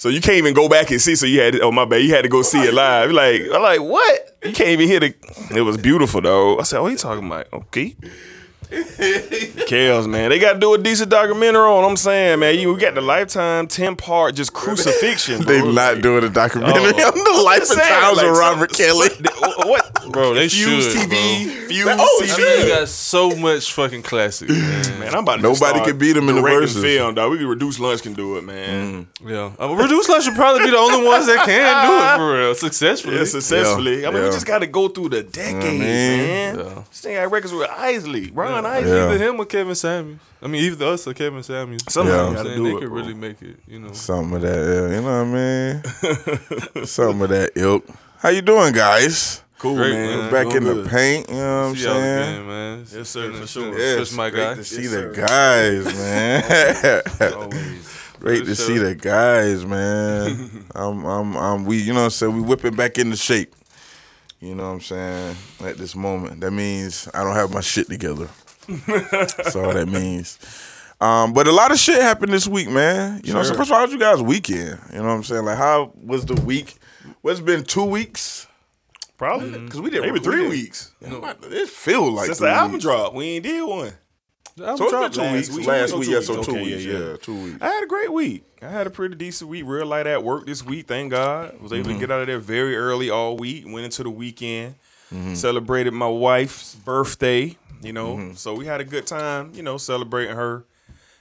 So you can't even go back and see. So you had to, oh my bad, you had to go see it live. Like I'm like what? You can't even hear the. It was beautiful though. I said, oh, he talking about okay. Kels, man, they got to do a decent documentary on. I'm saying, man, you got the lifetime ten part just crucifixion. They not doing a documentary Oh. on the life and times like, of Robert Kelly. some- what, Bro, they Fuse should, TV, Fuse Oh, TV. I mean, you got so much fucking classic, man. Man, I'm about to Nobody start can beat 'em in the directing verses. Film, dog. We can reduce lunch can do it, man. Yeah, uh, Reduce Lunch should probably be the only ones that can do it for real successfully. Yeah, successfully. Yeah, I mean, we just got to go through the decades, man. man. Yeah. This thing got records with Isley, Ron Isley. Yeah. Either him or Kevin Samuels. I mean, either us or Kevin Samuels. Somehow Yeah. you got to do they it. could bro. really make it. You know, Something of that, yeah, you know what I mean? Something of that ilk. How you doing, guys? Cool, Great, man. man. Back Doing in the paint, you know what I'm see y'all saying? again, man. Yes, sir, for sure. Yeah, Yes, my great guy. to see Yes, the sir. guys, man. Always. great to Good see show. the guys, man. I'm, I'm, I'm. We, you know what I'm saying? We whipping back into shape. You know what I'm saying? At this moment, that means I don't have my shit together. That's all that means. Um, but a lot of shit happened this week, man. You know, so Sure. first of all, how was you guys' weekend? You know what I'm saying? Like, how was the week? What's been two weeks? Probably. Mm-hmm. Because we did Maybe three did- weeks. It feels like Since three the album weeks. dropped, we ain't did one. The album So it's been two last weeks. week. Last week, two yeah. So weeks. two Okay, weeks, yeah, yeah, yeah. two weeks. I had a great week. I had a pretty decent week. Real light at work this week, thank God. Was able to mm-hmm. get out of there very early all week. Went into the weekend. Mm-hmm. Celebrated my wife's birthday. You know, so we had a good time. You know, celebrating her,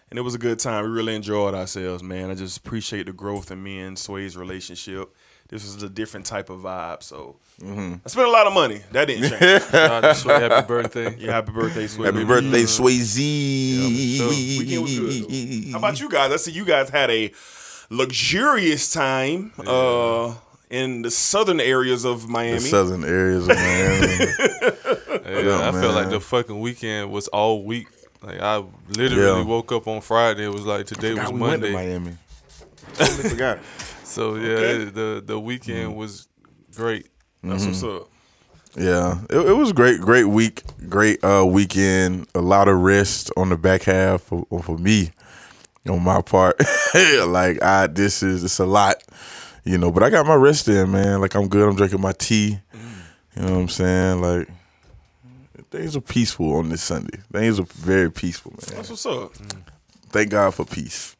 and it was a good time. We really enjoyed ourselves, man. I just appreciate the growth in me and Sway's relationship. This was a different type of vibe. So I spent a lot of money. That didn't change. That's happy birthday. yeah, happy birthday, Sway. Happy baby. birthday, Swayze. Weekend was good, How about you guys? I see you guys had a luxurious time uh, in the southern areas of The Miami. southern areas of Miami. Yeah, I feel like the fucking weekend was all week. Like I literally Yeah. woke up on Friday. It was like today was God, we went to Monday. Miami. Totally forgot. So yeah, it- the the weekend mm-hmm. was great. That's what's mm-hmm. up. Yeah, it, it was great. Great week. Great uh, weekend. A lot of rest on the back half for, for me, on my part. like I, this is it's a lot, you know. But I got my rest in, man. Like I'm good. I'm drinking my tea. Mm. You know what I'm saying? Like things are peaceful on this Sunday. Things are very peaceful, man. That's what's up. Thank God for peace.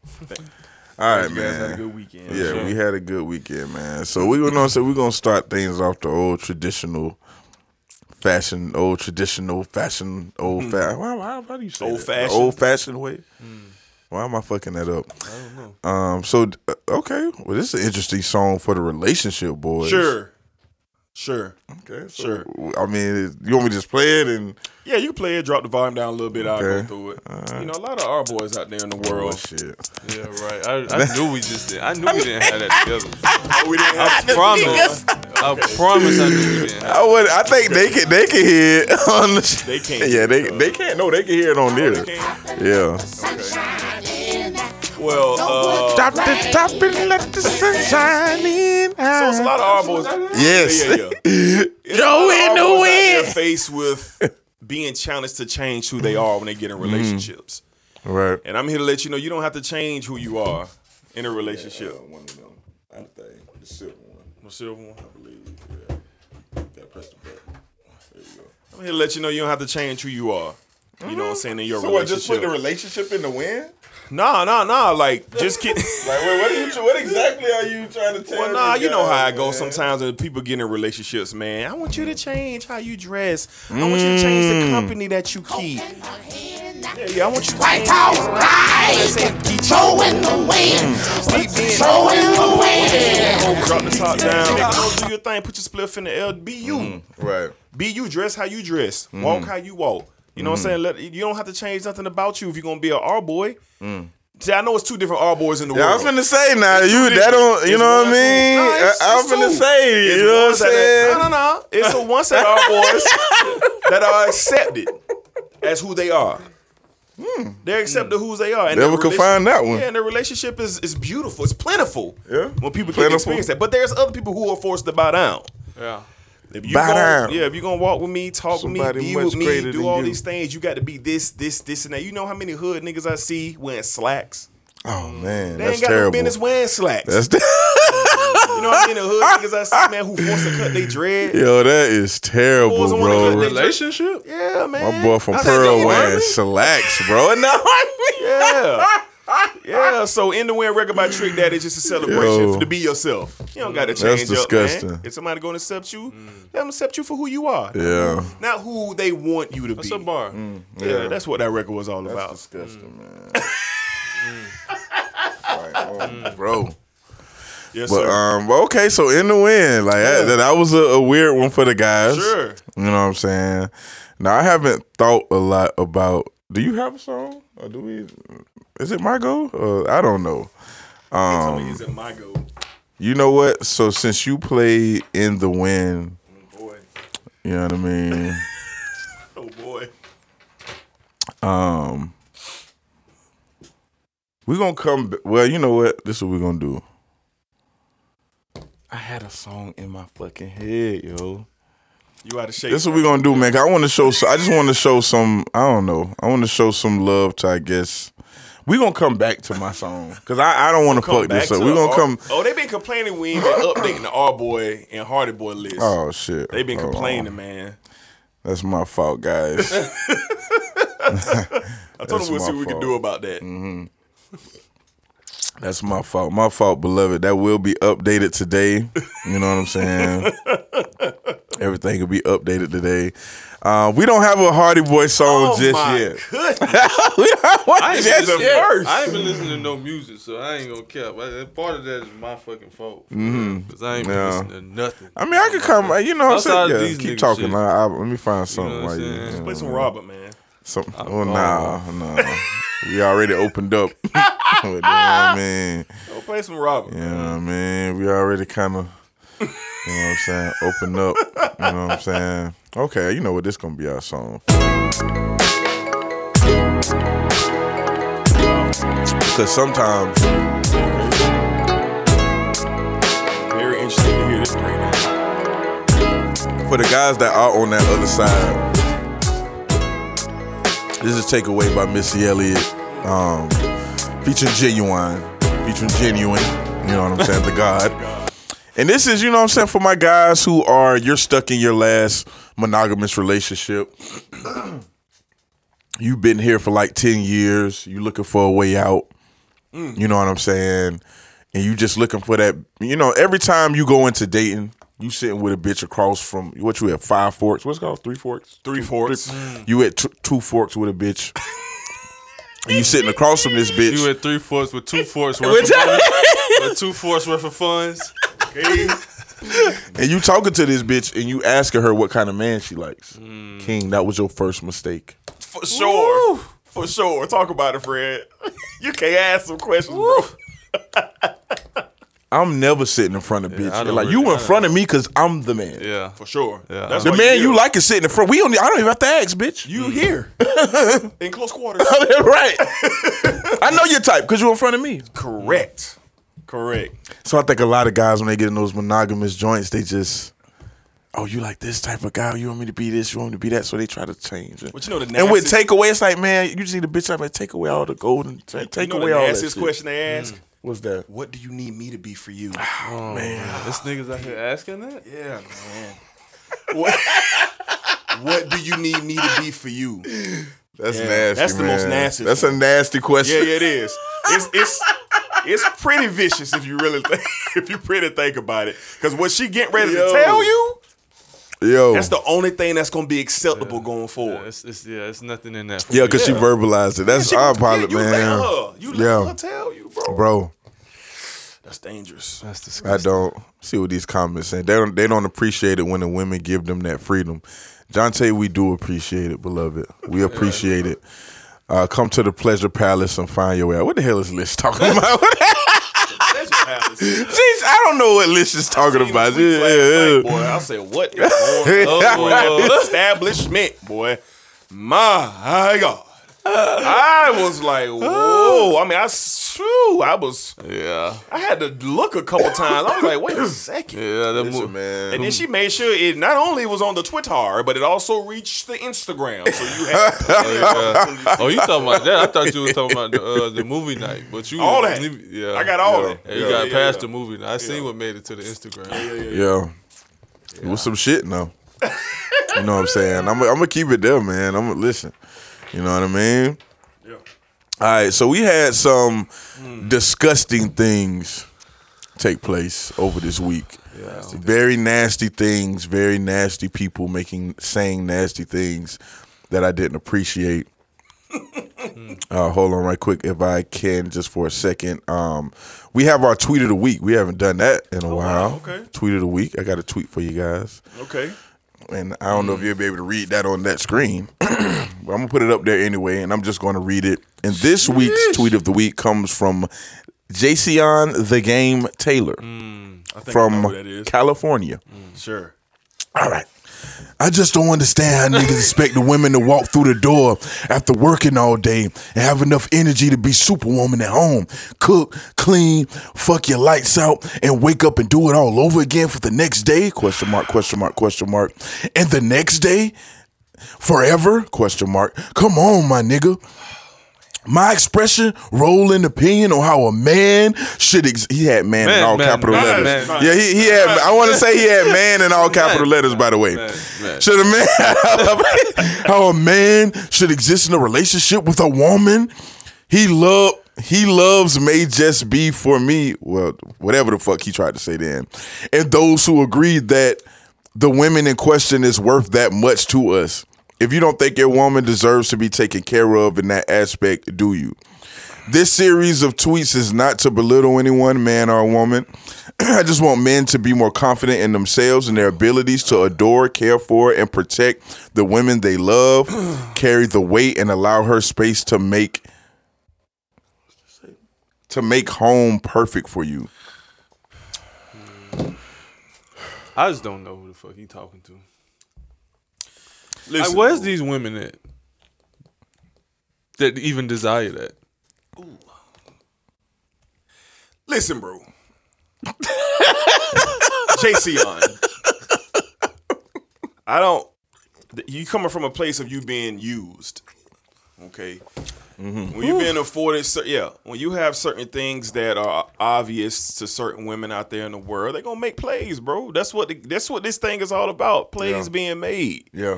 All right, you guys had a man. good weekend. Yeah, Sure. we had a good weekend, man. So we gonna say we're gonna start things off the old traditional fashion, old traditional fashion, old fashion. Why, why, why do you say Old fashioned? old fashioned way? Why am I fucking that up? I don't know. Um. So uh, okay, well, this is an interesting song for the relationship boys. Sure. Sure. Okay. So, Sure. I mean, you want me to just play it and Yeah, you play it, drop the volume down a little bit, I'll go through it. You know, a lot of our boys out there in the oh world. shit. Yeah, right. I, I knew we just did. I knew we didn't have that together. Oh, we didn't I have promise. I promise I knew we didn't. I would. I think they can. They can hear it on the. They can't Yeah, they it, they can't. No, they can hear it on there. Yeah. can't? Yeah. Well, uh, Top the top and let the sun shine in. so it's a lot of our boys. Yes. Yeah, yeah, yeah. It's a Joe lot of in the wind. Faced with being challenged to change who they are when they get in relationships. Right. And I'm here to let you know you don't have to change who you are in a relationship. One of them. I think the silver one. The silver one. I believe. Yeah. Got press the button. There you go. I'm here to let you know you don't have to change who you are. You know what I'm saying in your relationship. So what? Just put the relationship in the wind? Nah, nah, nah. Like just get. Like, wait, what are you? What exactly are you trying to tell? Me? Well, nah, these you know how I go man? sometimes when people get in relationships, man. I want you to change how you dress. I want you to change the mm. company that you keep. Yeah, yeah, I want you to White change. House rise, throw in the wind, mm. throw in the wind. Drop the top down. Nigga, do your thing. Put your spliff in the L. Be you. Mm, right. Be you. Dress how you dress. Walk how you walk. You know what I'm mm-hmm. saying? Let, you don't have to change nothing about you if you're gonna be an R boy. Mm. See, I know it's two different R boys in the Yeah, I world. was finna say now. You that don't. You know what I mean? No, I, it's- I it's was finna two. say. It's You know what I'm ones that saying? are- No, no, no. It's a one set of R boys that are accepted as who they are. Hmm. They're accepted hmm. who they are. And Never their could relation- find that one. Yeah, and their relationship is, is beautiful. It's plentiful. Yeah. When people Plentiful. can experience that. But there's other people who are forced to bow down. Yeah. If you Bow gonna, down. Yeah, if you're gonna walk with me, talk Somebody with me, be with me, do all you. these things, you got to be this, this, this, and that. You know how many hood niggas I see wearing slacks? Oh man, They that's ain't got no business wearing slacks. That's the- you know what I mean? The hood niggas I see, man, who forced to cut their dread. yo, that is terrible, Boys don't bro. their- Relationship? Yeah, man. My boy from I Pearl "You wearing heard me?" slacks, bro. No, Yeah. Yeah, so in the wind record by Trick Daddy is just a celebration Yo. to be yourself. You don't got to That's change up, disgusting. man. If somebody going to accept you, let them accept you for who you are. Yeah. Not who they want you to That's be. a bar. Mm, yeah, that's what that record was all about. disgusting, mm. man. Like, oh, mm. bro. Yes, But sir. um, but okay, so in the wind, like that, that was a, a weird one for the guys. sure. You know what I'm saying? Now I haven't thought a lot about. Do you have a song? Or do we? Is it my go? Uh, I don't know. Um, is it my go? You know what? So since you play in the wind, Boy. you know what I mean. Oh, boy. Um, we're gonna come. Well, you know what? This is what we're gonna do. I had a song in my fucking head, yo. You out of shape. This is what we're gonna do, man. I want to show. I just want to show some. I don't know. I want to show some love to. I guess we gonna come back to my song because I, I don't want to fuck this up. We gonna our- come. Oh, they been complaining we ain't been updating the R Boy and Hardy Boy list. Oh shit! they been Hold on. complaining, man. That's my fault, guys. I told them we'll see what we can do about that. Mm-hmm. That's my fault. My fault, beloved. That will be updated today. You know what I'm saying? Everything will be updated today. Uh, we don't have a Hardy Boy song Oh just my yet. goodness. we don't have one I ain't, just been listening, yet. first. I ain't been listening to no music, so I ain't gonna care. But part of that is my fucking fault. Because I ain't been Yeah. listening to nothing. I mean, I could come. You know, what I'm saying? Yeah, these keep talking. I, I, let me find something what while I'm you. saying? you Play some know. Robert, man. Some, oh, nah, nah. we already opened up. you know what I mean? Go play some Robert. You know what I mean? We already kind of, you know what I'm saying, Open up. You know what I'm saying? Okay, you know what? This gonna be our song. Because sometimes, Very interesting to hear this right now. for the guys that are on that other side, this is Takeaway by Missy Elliott, um, featuring Ginuwine, featuring Ginuwine, you know what I'm saying, the God. And this is, you know what I'm saying, for my guys who are, you're stuck in your last monogamous relationship. You've been here for like 10 years. You're looking for a way out. You know what I'm saying? And you just looking for that, you know, every time you go into dating, you sitting with a bitch across from, what you have, five forks? What's it called? Three forks? Three fourths. You at t- two forks with a bitch. and you sitting across from this bitch. You at three forks with two forks worth of with two forks worth of funds. And you talking to this bitch and you asking her what kind of man she likes. Mm. King, that was your first mistake. For sure. For sure. Talk about it, Fred. You can't ask some questions, bro. I'm never sitting in front of bitch. I don't like really- you in don't front of me because I'm the man. Yeah. For sure. Yeah. That's The man you like is sitting in front. We don't. I don't even have to ask, bitch. You mm. here. In close quarters. right. I know your type because you're in front of me. Correct. Correct. So I think a lot of guys when they get in those monogamous joints, they just, oh, you like this type of guy? You want me to be this? You want me to be that? So they try to change it. But you know the and with nastiest- takeaway, it's like, man, you just need a bitch like, man, take away all the gold and ta- take you know away the all that nastiest question they mm. ask? What's that? What do you need me to be for you? Oh, man. This niggas out here asking that? Yeah, man. What, what do you need me to be for you? That's Yeah, nasty. that's the most nasty That's a nasty question. Yeah, yeah, it is. It's it's it's pretty vicious if you really think, if you pretty think about it. Because what she getting ready Yo. to tell you, Yo, that's the only thing that's gonna be acceptable going Yeah, forward. it's, it's, yeah, it's nothing in that. yeah, me. because she verbalized it. That's She- our yeah, pilot, you man. let her. You let Yeah. her tell you, bro. Bro, That's dangerous. That's disgusting. I don't see what these comments saying. They don't. They don't appreciate it when the women give them that freedom. Jonte, we do appreciate it, beloved. We appreciate it. Uh, come to the pleasure palace and find your way out. What the hell is Liz talking about? Pleasure palace. Jeez, I don't know what Liz is talking about. Yeah, yeah, boy. I said, what is going on? Establishment, boy. My God. I was like, whoa. I mean, I, shoo, I was, Yeah. I had to look a couple times. I was like, wait a second. Yeah, that Listen, movie. man. And then she made sure it not only was on the Twitter, but it also reached the Instagram. So you had Oh, you talking about that? I thought you was talking about the, uh, the movie night, but you All that. Yeah, I got all Yeah. that. Yeah, you got yeah, past yeah. the movie night. I seen what made it to the Instagram. Yeah. yeah, It was some shit, no. you know what I'm saying? I'm, I'm gonna keep it there, man. I'm gonna listen. You know what I mean? Yeah. All right, so we had some disgusting things take place over this week. Yeah. very nasty things, very nasty people making saying nasty things that I didn't appreciate. uh, hold on right quick if I can just for a second. Um, we have our tweet of the week. We haven't done that in a while. okay. Tweet of the week. I got a tweet for you guys. Okay. And I don't know if mm. you'll be able to read that on that screen. but I'm gonna put it up there anyway, and I'm just gonna read it. And this week's tweet of the week comes from Jason the Game Taylor mm, I think I know from who that is. California. Mm, sure. All right. I just don't understand how niggas expect the women to walk through the door after working all day and have enough energy to be superwoman at home. Cook, clean, fuck your lights out, and wake up and do it all over again for the next day? Question mark, question mark, question mark. And the next day? Forever? Question mark. Come on, my nigga. My expression, role, and opinion on how a man should. Ex- he had man, in all man, capital man, letters. man. Yeah, he, he had. I want to say he had man in all capital letters. By the way, man, man. should a man how a man should exist in a relationship with a woman? He love he loves may just be for me. Well, whatever the fuck he tried to say then, and those who agreed that the women in question is worth that much to us. If you don't think your woman deserves to be taken care of in that aspect, do you? This series of tweets is not to belittle anyone, man or woman. I just want men to be more confident in themselves and their abilities to adore, care for, and protect the women they love, carry the weight, and allow her space to make to make home perfect for you. I just don't know who the fuck he talking to. Listen, Like, where's these women at that even desire that? Listen, bro. Jason. I don't. You coming from a place of you being used, okay? Mm-hmm. When you being afforded, cer- yeah, when you have certain things that are obvious to certain women out there in the world, they're gonna make plays, bro. That's what the, that's what this thing is all about. Plays Yeah. being made. Yeah.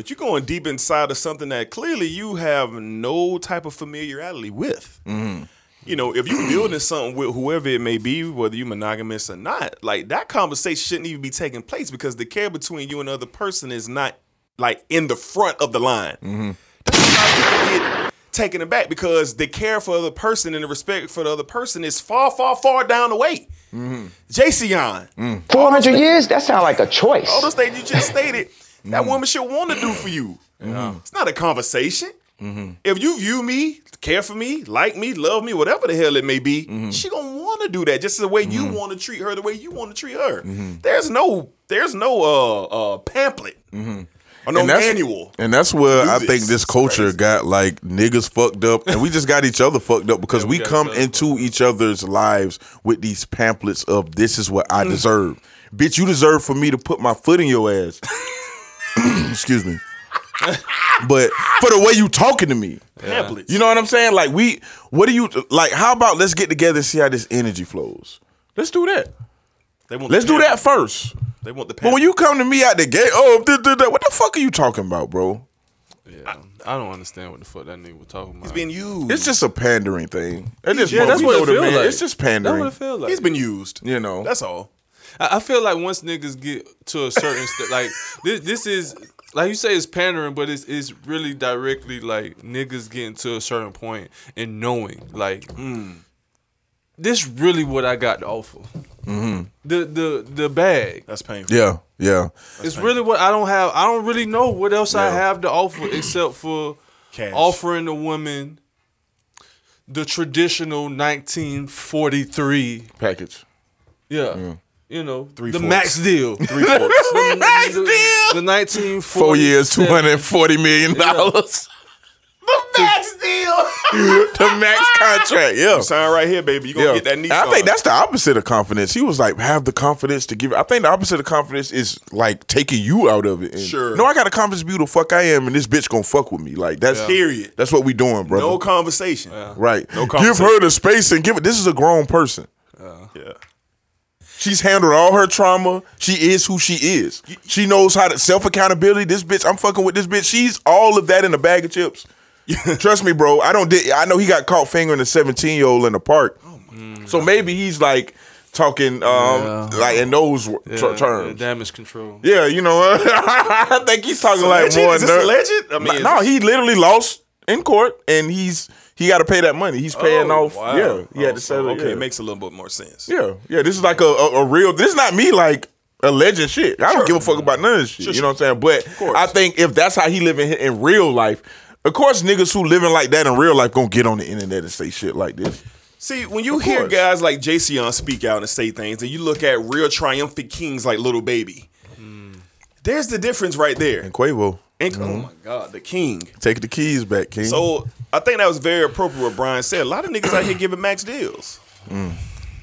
But you're going deep inside of something that clearly you have no type of familiarity with. Mm-hmm. You know, if you're building something with whoever it may be, whether you're monogamous or not, like that conversation shouldn't even be taking place because the care between you and the other person is not like in the front of the line. Mm-hmm. That's how people get taken aback because the care for the other person and the respect for the other person is far, far, far down the way. Mm-hmm. Jason, mm. 400 years? That sounds like a choice. all those things you just stated, that mm. woman should want to do for you. Mm-hmm. It's not a conversation. Mm-hmm. If you view me, care for me, like me, love me, whatever the hell it may be, mm-hmm. she gonna want to do that just the way you want to treat her, the way you want to treat her. There's no, there's no uh, uh, pamphlet or no And that's- manual. And that's where I this. think this culture got like niggas fucked up, and we just got each other fucked up because Yeah, we, we come each other into each other's lives with these pamphlets of this is what I mm. deserve. Bitch, you deserve for me to put my foot in your ass. Excuse me. but for the way you talking to me. Pamphlets. You know what I'm saying? Like we what do you like how about let's get together and see how this energy flows? Let's do that. They want Let's the do that first. They want the But when you come to me out the gate, oh, th- th- th- what the fuck are you talking about, bro? Yeah, I don't understand what the fuck that nigga was talking about. He's been used. It's just a pandering thing. At this yeah, that's what it feels like. It's just That's what pandering. it feels like. He's been used. You know. That's all. I I feel like once niggas get to a certain st- like this this is like you say it's pandering, but it's it's really directly like niggas getting to a certain point and knowing like this really what I got to offer. Mm-hmm. The the the bag. That's painful. yeah, yeah. It's really what I don't have. I don't really know what else I have to offer except for Cash. offering the woman the traditional 1943 Package. yeah. You know, Three the forks. max deal. Three forks. the, max the, deal. The 1940 Four years, two hundred and forty million dollars. The max deal. the max contract. Yeah. Sign right here, baby. You gonna Yeah. get that And Nissan. I think that's the opposite of confidence. He was like, have the confidence to give it. I think the opposite of confidence is like taking you out of it. And, Sure. No, I got a confidence to be who the fuck I am, and this bitch gonna fuck with me. Like that's Period. That's what we doing, brother. no conversation. right. No Conversation. give her the space and give it. This is a grown person. Yeah. She's handled all her trauma. She is who she is. She knows how to self accountability. This bitch, I'm fucking with this bitch. She's all of that in a bag of chips. Trust me, bro. I don't. Di- I know he got caught fingering a 17 year old in the park. Oh so maybe he's like talking, um, like in those w- Yeah, ter- terms. yeah, damage control. Yeah, you know, I think he's talking like Alleged? more. Is this ner- alleged? I mean, no, he literally lost in court, and he's he got to pay that money. He's paying Oh, off. wow. Yeah, he had Oh, to so, settle. Okay, yeah. it makes a little bit more sense. Yeah, yeah. This is like a, a, a real. This is not me like alleging shit. I don't give a fuck about none of this shit. you know what I'm saying? But. I think if that's how he living in real life, of course niggas who living like that in real life gonna get on the internet and say shit like this. See, when you Of hear course. guys like Jayceon speak out and say things, and you look at real triumphant kings like Lil Baby, hmm. there's the difference right there. And Quavo, And, Mm-hmm. Oh my God, the king. take the keys back, King. So I think that was very appropriate what Brian said. A lot of niggas out here giving max deals.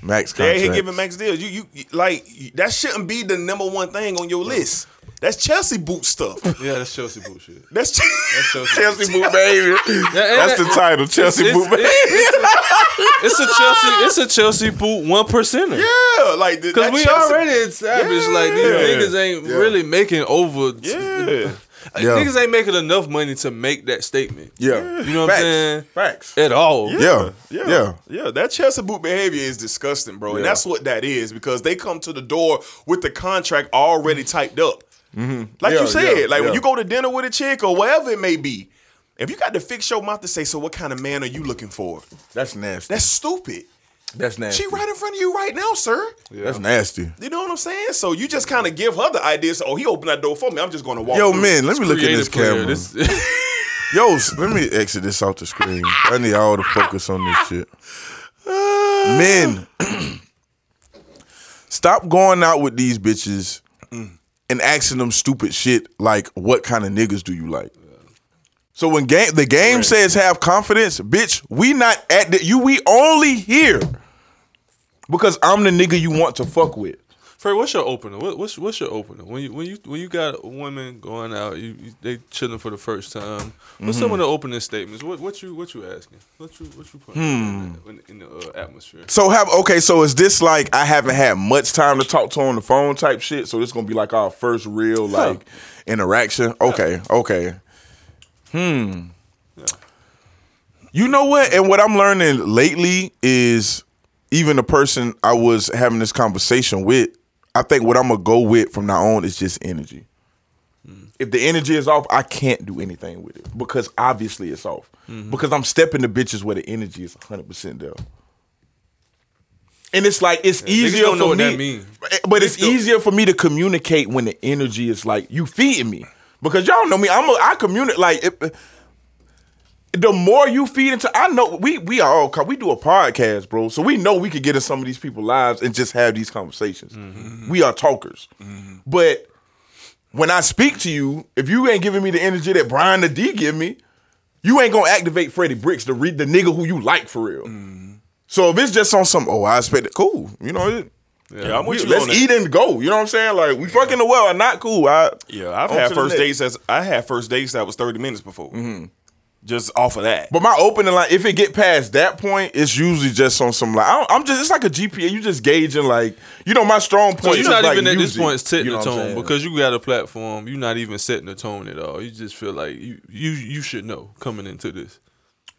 Max They out here giving max deals. You, you you- like that shouldn't be the number one thing on your list. That's Chelsea boot stuff. Yeah, that's Chelsea bullshit. That's Chelsea. Chelsea boot baby. and That's the title. Chelsea It's, boot baby. it's, a, it's a Chelsea. It's a Chelsea boot one percenter. yeah, like th- Because we Chelsea- already established like these Yeah. niggas ain't really making over. Yeah. Like, Yeah. Niggas ain't making enough money to make that statement. Yeah, You know what Facts. I'm saying? Facts. At all. Yeah. Yeah, Yeah. yeah. That Chelsea boot behavior is disgusting, bro, and that's what that is because they come to the door with the contract already typed up. Like Mm-hmm. Yeah, you said, yeah, like when you go to dinner with a chick or whatever it may be, if you got to fix your mouth to say, "So what kind of man are you looking for?" That's nasty. That's stupid. That's nasty. She right in front of you right now, sir. That's nasty. You know what I'm saying? So you just kind of give her the ideas. Oh, he opened that door for me. I'm just going to walk. Yo, through. man, let me look at this player. camera. This- Yo, let me exit this off the screen. I need all the focus on this shit. Men, stop going out with these bitches mm. and asking them stupid shit like, "What kind of niggas do you like?" So when game the game says have confidence, bitch, we not at the you. We only here because I'm the nigga you want to fuck with. Fred, what's your opener? What, what's what's your opener when you when you when you got women going out, you, you they chilling for the first time. What's some of the opening statements? What what you what you asking? What you what you putting in, the, in the uh, atmosphere? So have okay. So is this like I haven't had much time to talk to on the phone type shit? So this gonna be like our first real like interaction. Okay, okay. Hmm. You know what? And what I'm learning lately is even the person I was having this conversation with. I think what I'm gonna go with from now on is just energy. If the energy is off, I can't do anything with it because obviously it's off. Because I'm stepping the bitches where the energy is 100 percent there. And it's like it's easier don't know for what me, that mean. but it's easier for me to communicate when the energy is like you feeding me because y'all know me. I'm a, I communicate like it, the more you feed into. I know we we are all we do a podcast, bro. So we know we could get in some of these people's lives and just have these conversations. Mm-hmm. We are talkers, but when I speak to you, if you ain't giving me the energy that Brian the D give me, you ain't gonna activate Freddie Bricks to read the nigga who you like for real. Mm-hmm. So if it's just on some, oh, I expect it, cool. You know, it, Yeah, I'm with we- you let's on that. eat and go. You know what I'm saying? Like we fucking the well are not cool. I Yeah, I've had first dates as I had first dates that was 30 minutes before. Just off of that. But my opening line, if it get past that point, it's usually just on some like I don't, I'm just it's like a GPA. You just gauging like you know my strong point. So you're is not like even at this music, point setting you know the tone because you got a platform. You're not even setting the tone at all. You just feel like you you you should know coming into this.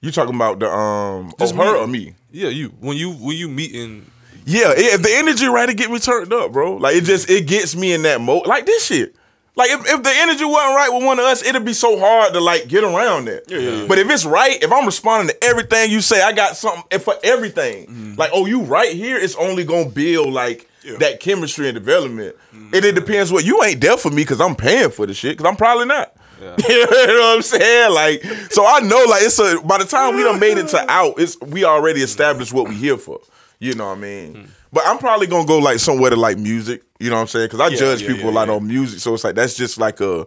you talking about the um Just oh, her me. or me? Yeah, you when you when you meeting. Yeah, if the energy right, it get me turned up, bro. Like it just it gets me in that mode. Like this shit. Like if, if the energy wasn't right with one of us, it'd be so hard to like get around that. yeah, yeah. But if it's right, if I'm responding to everything you say, I got something eh, for everything. Mm-hmm. Like, oh, you right here, it's only gonna build like that chemistry and development. Mm-hmm. And it depends what you ain't there for me because I'm paying for the shit because I'm probably not. you know what I'm saying? Like, so I know like it's a by the time we done made it to out, it's we already established what we here for. You know what I mean? Hmm. But I'm probably gonna go like somewhere to like music. You know what I'm saying? Because I Yeah, judge yeah, people yeah, a lot on music, so it's like that's just like a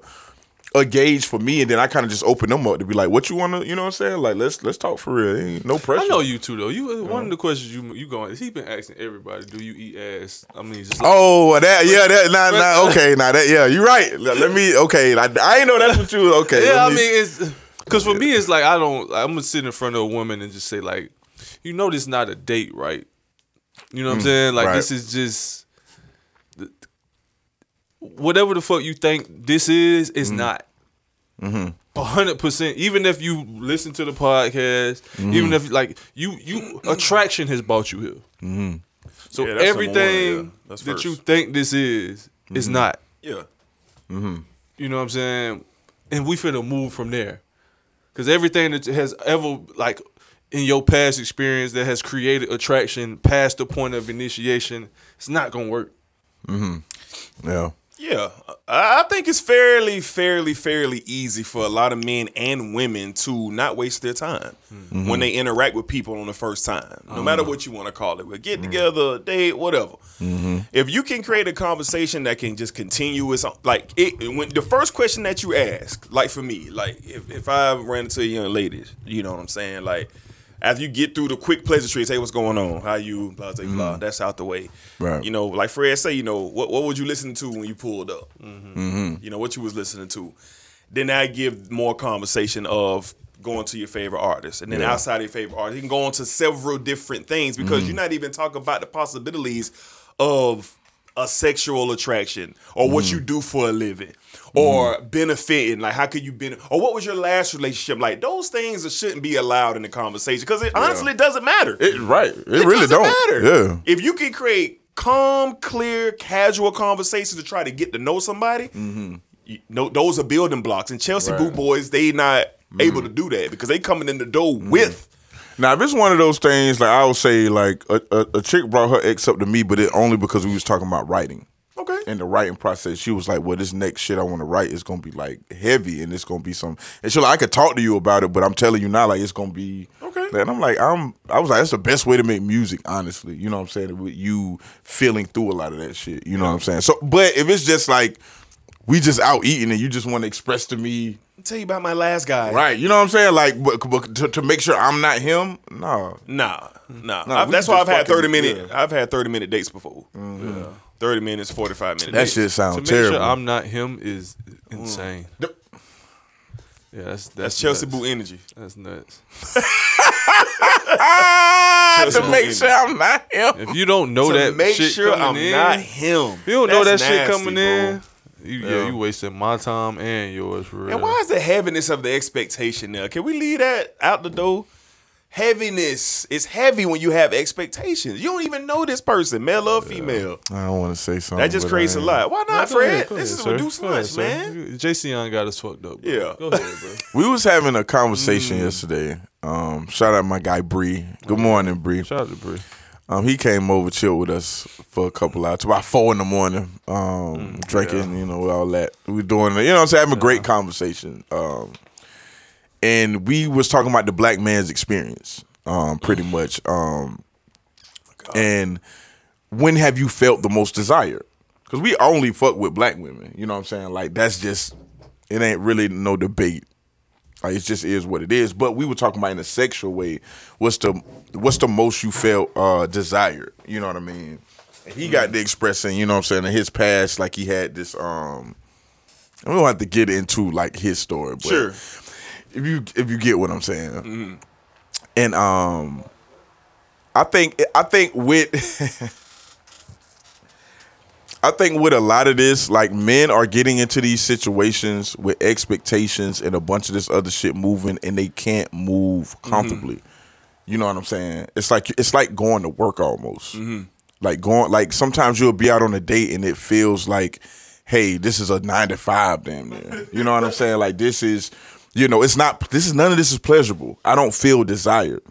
a gauge for me, and then I kind of just open them up to be like, "What you want to?" You know what I'm saying? Like, let's let's talk for real. Ain't no pressure. I know you too though. You uh, one uh-huh. of the questions you you going. He been asking everybody, "Do you eat ass?" I mean, just like, Oh, that yeah, that nah, nah, okay, nah, that yeah, you're right. Let, me okay. I, I ain't know that's what you okay. yeah. let I mean, it's because for me, it's like I don't. I'm gonna sit in front of a woman and just say like, you know, this not a date, right? You know what I'm mm, saying? Like right. this is just whatever the fuck you think this is. It's mm. not. Mm-hmm. A hundred percent. Even if you listen to the podcast, mm-hmm. even if like you you attraction has brought you here. Mm-hmm. So Yeah, that's number everything yeah. That's that you think this is is not. Yeah. You know what I'm saying? And we finna move from there. Cause everything that has ever like in your past experience that has created attraction past the point of initiation, it's not gonna work. Mm-hmm. yeah. Yeah, I I think it's fairly, fairly, fairly easy for a lot of men and women to not waste their time mm-hmm. when they interact with people on the first time, no matter mm-hmm. what you want to call it. We get mm-hmm. together, date, whatever. If you can create a conversation that can just continue, it's like it. When the first question that you ask, like for me, like if, if I ran into a young lady, you know what I'm saying, like. After you get through the quick pleasantries, hey, what's going on? How you? Blah blah blah. Mm-hmm. That's out the way. Right. You know, like Fred say, you know, what what would you listen to when you pulled up? Mm-hmm. You know what you was listening to. Then I give more conversation of going to your favorite artist, and then Yeah. outside of your favorite artist, you can go on to several different things because you're mm-hmm. not even talking about the possibilities of a sexual attraction or what you do for a living or benefiting like how could you benefit or what was your last relationship like those things that shouldn't be allowed in the conversation because it honestly doesn't matter It, right. It, it really doesn't don't. matter. Yeah. If you can create calm, clear, casual conversations to try to get to know somebody, you know, those are building blocks. And Chelsea Mm-hmm. Right. Boot Boys, they not able to do that because they coming in the door Mm-hmm. with. Now, if it's one of those things, like I would say, like a, a, a chick brought her ex up to me, but it only because we was talking about writing. Okay. In the writing process, she was like, "Well, this next shit I want to write is gonna be like heavy, and it's gonna be some." And she like, "I could talk to you about it, but I'm telling you now, like it's gonna be." Okay. And I'm like, I'm. I was like, that's the best way to make music, honestly. You know what I'm saying? With you feeling through a lot of that shit. You know what I'm saying? So, but if it's just like we just out eating and you just want to express to me I'll tell you about my last guy. Right, you know what I'm saying? Like, but, but to, to make sure I'm not him, no. Nah, nah. Nah, that's why I've had thirty minute. yeah. Mm-hmm. I've had thirty minute dates before. Thirty minutes, forty five minutes. That dates. shit To sounds make terrible. sure I'm not him is insane. Yep. Yeah, that's that's, That's Chelsea nuts. Boot energy. That's nuts. To make sure I'm not him. If you don't know that shit, to that make shit sure coming I'm in, not him. if you don't know that That's shit coming bro. in, you, yeah. Yeah. you wasting my time and yours for real. And why is the heaviness of the expectation there? Can we leave that out the door? Heaviness. It's heavy when you have expectations. You don't even know this person, male or female. I don't want to say something. That just creates a lot. Why not, Go ahead, Fred? go this ahead, is sir. reduced Go ahead, lunch, sir. man. Jayceon got us fucked up. Bro. Yeah. Go ahead, bro. We was having a conversation yesterday. Um, shout out my guy Bree. Good morning, Bree. Shout out to Bree. Um, he came over, chilled with us for a couple hours, about four in the morning, um, drinking, you know, all that. We doing, you know, what I'm saying, having a great conversation. Um, and we was talking about the black man's experience, um, pretty much. Um, and when have you felt the most desire? Because we only fuck with black women, you know what I'm saying? Like that's just, it ain't really no debate. It just is what it is. But we were talking about in a sexual way. What's the what's the most you felt uh desired? You know what I mean? He got the expressing, you know what I'm saying, in his past, like he had this um we don't have to get into like his story, but Sure. if you if you get what I'm saying. And um I think I think with I think with a lot of this, like men are getting into these situations with expectations and a bunch of this other shit moving, and they can't move mm-hmm. comfortably. You know what I'm saying? It's like it's like going to work almost. Mm-hmm. Like going like sometimes you'll be out on a date and it feels like, hey, this is a nine to five damn near. You know what I'm saying? Like this is, you know, it's not. This is none of this is pleasurable. I don't feel desired,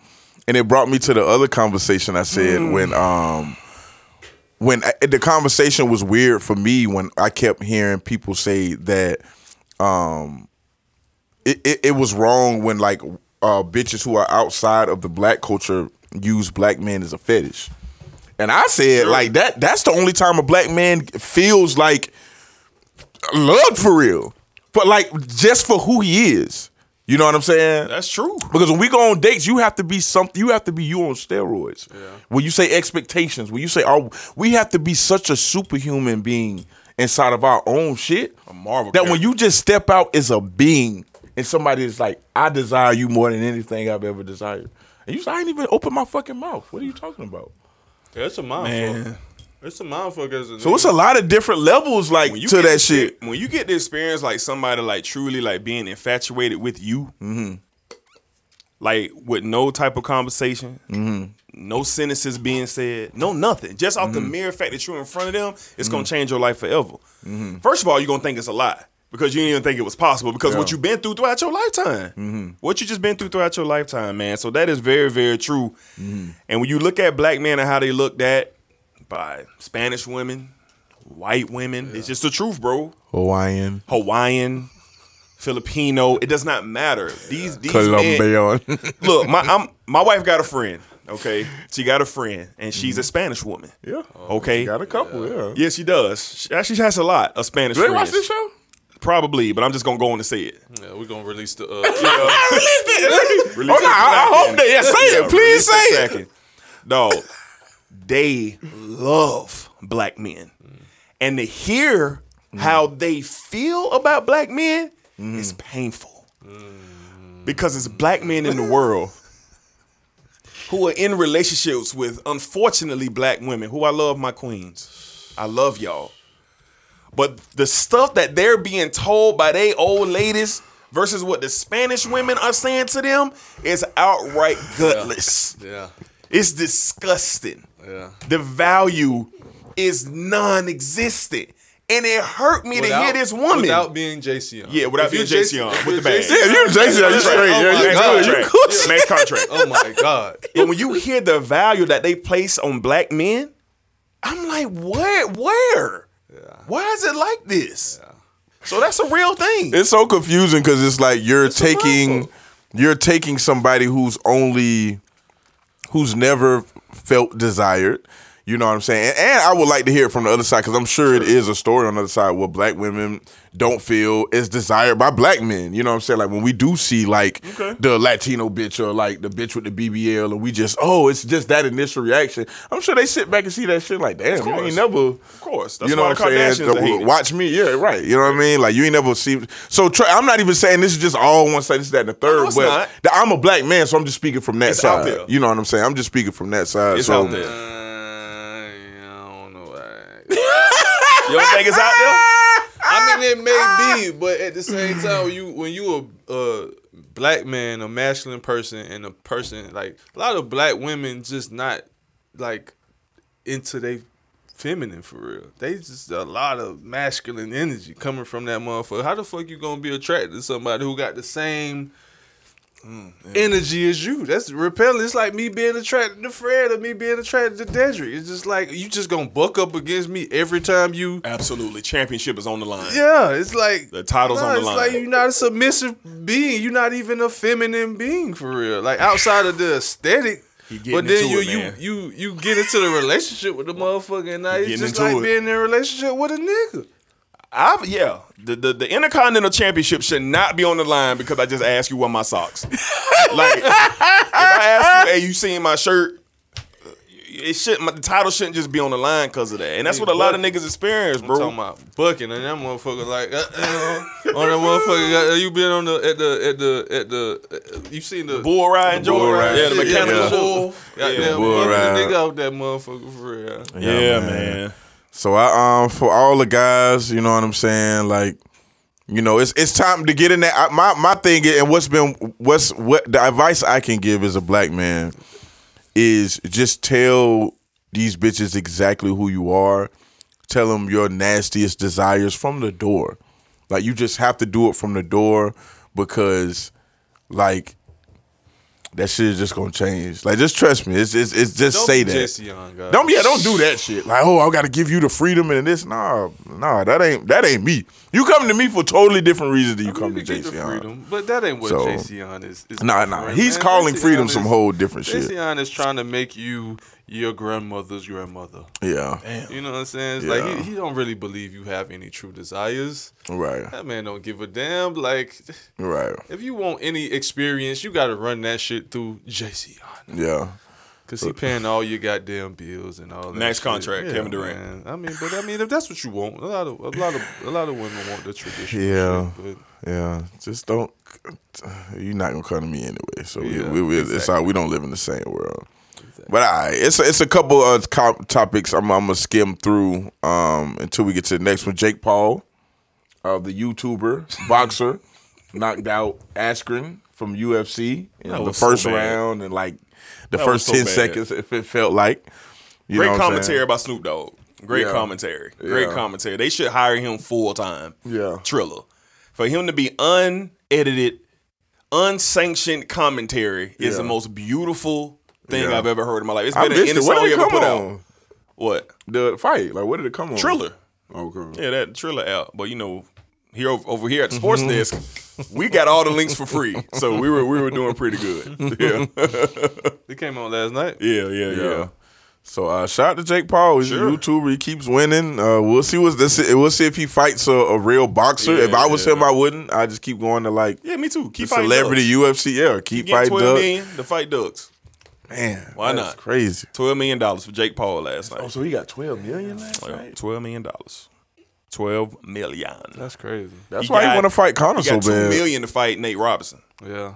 and it brought me to the other conversation I said mm. when um when I, the conversation was weird for me when I kept hearing people say that um it, it, it was wrong when like uh bitches who are outside of the black culture use black men as a fetish. And I said like that that's the only time a black man feels like love for real. But like just for who he is. You know what I'm saying? That's true. Because when we go on dates, you have to be something. You have to be you on steroids. When you say expectations, when you say, "Oh, we have to be such a superhuman being inside of our own shit," A Marvel that when you just step out as a being and somebody is like, "I desire you more than anything I've ever desired," and you say, "I ain't even open my fucking mouth." What are you talking about? Yeah, it's a mindfuck. It's a mindfuck as a So it's a lot of different levels, like to that shit. When you get to experience like somebody like truly like being infatuated with you, Mm-hmm. like with no type of conversation, Mm-hmm. no sentences being said, no nothing, just off the mere fact that you're in front of them, it's gonna Mm-hmm. change your life forever. First of all, you're gonna think it's a lie because you didn't even think it was possible because what you've been through throughout your lifetime, what you just been through throughout your lifetime, man. So that is very, very true. And when you look at black men and how they looked at by Spanish women, white women, it's just the truth, bro. Hawaiian, Hawaiian, Filipino, it does not matter. These these men, look, my I'm, my wife got a friend. Okay, she got a friend, and she's a Spanish woman. yeah. Okay, Got a couple, yeah. yeah, she does. She actually has a lot of Spanish Do they friends. watch this show? Probably, but I'm just gonna go on and say it. Yeah, we're gonna release the. Uh, oh, Release no, it I, I hope they. Yeah, say Yeah, it. Please release say it it. cracking. They love black men, and to hear how they feel about black men is painful because it's black men in the world who are in relationships with unfortunately black women who I love my queens. I love y'all. But the stuff that they're being told by they old ladies versus what the Spanish women are saying to them is outright gutless. yeah, It's disgusting. Yeah. The value is non-existent. And it hurt me to hear this woman. without being JC Young. Yeah, without If being you're JC Young, with if the you're bag. JC Yeah, you Jason, you straight. Oh Yeah, my you God. good. You contract. good. Max contract. Oh my god. But when you hear the value that they place on black men, I'm like, where? Where? Why is it like this? So that's a real thing. It's so confusing because it's like you're a taking you're taking somebody who's only who's never felt desired. You know what I'm saying? And, and I would like to hear it from the other side because I'm sure, it is a story on the other side where black women don't feel is desired by black men. You know what I'm saying? Like when we do see like Okay. the Latino bitch or like the bitch with the BBL, and we just oh, it's just that initial reaction. I'm sure they sit back and see that shit like, damn, you ain't never. of course, that's you know why what the I'm saying? Kardashians are. Watch me, yeah, right. You know what I mean? Like you ain't never see. So Trey, I'm not even saying this is just all one side. This is that and the third. No, it's but not. th- I'm a black man, so I'm just speaking from that It's side. out there. You know what I'm saying? I'm just speaking from that side. It's so out there. Uh, yeah, I don't know. You don't think it's out there? It may be, but at the same time, when you when you a uh, black man, a masculine person, and a person like a lot of black women just not like into they feminine for real. They just a lot of masculine energy coming from that motherfucker. How the fuck you gonna be attracted to somebody who got the same Mm, energy is you? That's repelling. It's like me being attracted to Fred or me being attracted to Dedrick. It's just like you just gonna buck up against me every time you Absolutely. Championship is on the line. yeah, it's like The title's on the it's line. It's like you're not a submissive being. You're not even a feminine being for real. Like outside of the aesthetic. But then you, it, you you you get into the relationship with the motherfucker, and now it's just like it. being in a relationship with a nigga. I've yeah. The, the the Intercontinental Championship should not be on the line because I just asked you where my socks. like if I ask you, hey, you seen my shirt? It should my, the title shouldn't just be on the line because of that, and that's what a lot of niggas experience, bro. I'm bro. talking about bucking, and that motherfucker like uh, uh, on that motherfucker. uh, you been on the at the at the at the uh, you seen the, Bull riding, bull Joe ride? yeah, the mechanical yeah. bull. Goddamn, Yeah, bull ride. the nigga out that motherfucker for real. yeah, man. man. So I um for all the guys, you know what I'm saying, like you know, it's it's time to get in that. I, my my thing and what's been what's what the advice I can give as a black man is just tell these bitches exactly who you are. Tell them your nastiest desires from the door. Like you just have to do it from the door because, like, that shit is just gonna change. Like, just trust me. It's it's, it's just Don't say that. Jesse. Don't yeah, don't do that shit. Like, oh, I gotta give you the freedom and this. Nah, nah, that ain't that ain't me. You come to me for totally different reasons than you come to You can keep Jason. freedom, but that ain't what So- Jason is. is Nah, nah. He's man. calling freedom is- some whole different shit. Jason is trying to make you your grandmother's grandmother. Yeah. You know what I'm saying? It's Yeah. like he, he don't really believe you have any true desires. Right. That man don't give a damn. Like Right. if you want any experience, you gotta run that shit through JC. Yeah. Cause he paying all your goddamn bills and all that. Max shit. contract, Kevin Durant. man. I mean, but I mean, if that's what you want, a lot of a lot of a lot of women want the traditional. Yeah. shit, Yeah. Just don't. You're not gonna come to me anyway. So we, Yeah, we, we it's all, we don't live in the same world. But I, it's it's a couple of co- topics I'm, I'm gonna skim through um, until we get to the next one. Jake Paul, uh, the YouTuber boxer, knocked out Askren from UFC in the was so first round and like the That first so ten bad. seconds. If it felt like you know Great what commentary by Snoop Dogg. Great Yeah. commentary. Great Yeah. commentary. They should hire him full time. Yeah. Triller. For him to be unedited, unsanctioned commentary is Yeah. the most beautiful thing Yeah. I've ever heard in my life. It's I been missed any it. What song did he it ever come put on? out. What? The fight, like, what did it come on? Triller. Okay. Yeah, that Triller out. But you know, here over, over here at the Sports Desk, we got all the links for free. So we were we were doing pretty good. Yeah. They came on last night. yeah, yeah, yeah. Yeah. So uh, shout out to Jake Paul. He's Sure. a YouTuber. He keeps winning. Uh, we'll see what this. We'll see if he fights a, a real boxer. Yeah, if I was yeah. him, I wouldn't. I just keep going to like Yeah, me too. the Keep fighting celebrity Ducks. UFC. Yeah, keep Get fighting. 12 Duck. million to fight Ducks. Man, Why that's not? Crazy. Twelve million dollars for Jake Paul last night. Oh, so he got twelve million last Well, night. Twelve million dollars. Twelve million. That's crazy. That's He why got- he want to fight Conor He so got two bad. million to fight Nate Robinson. Yeah.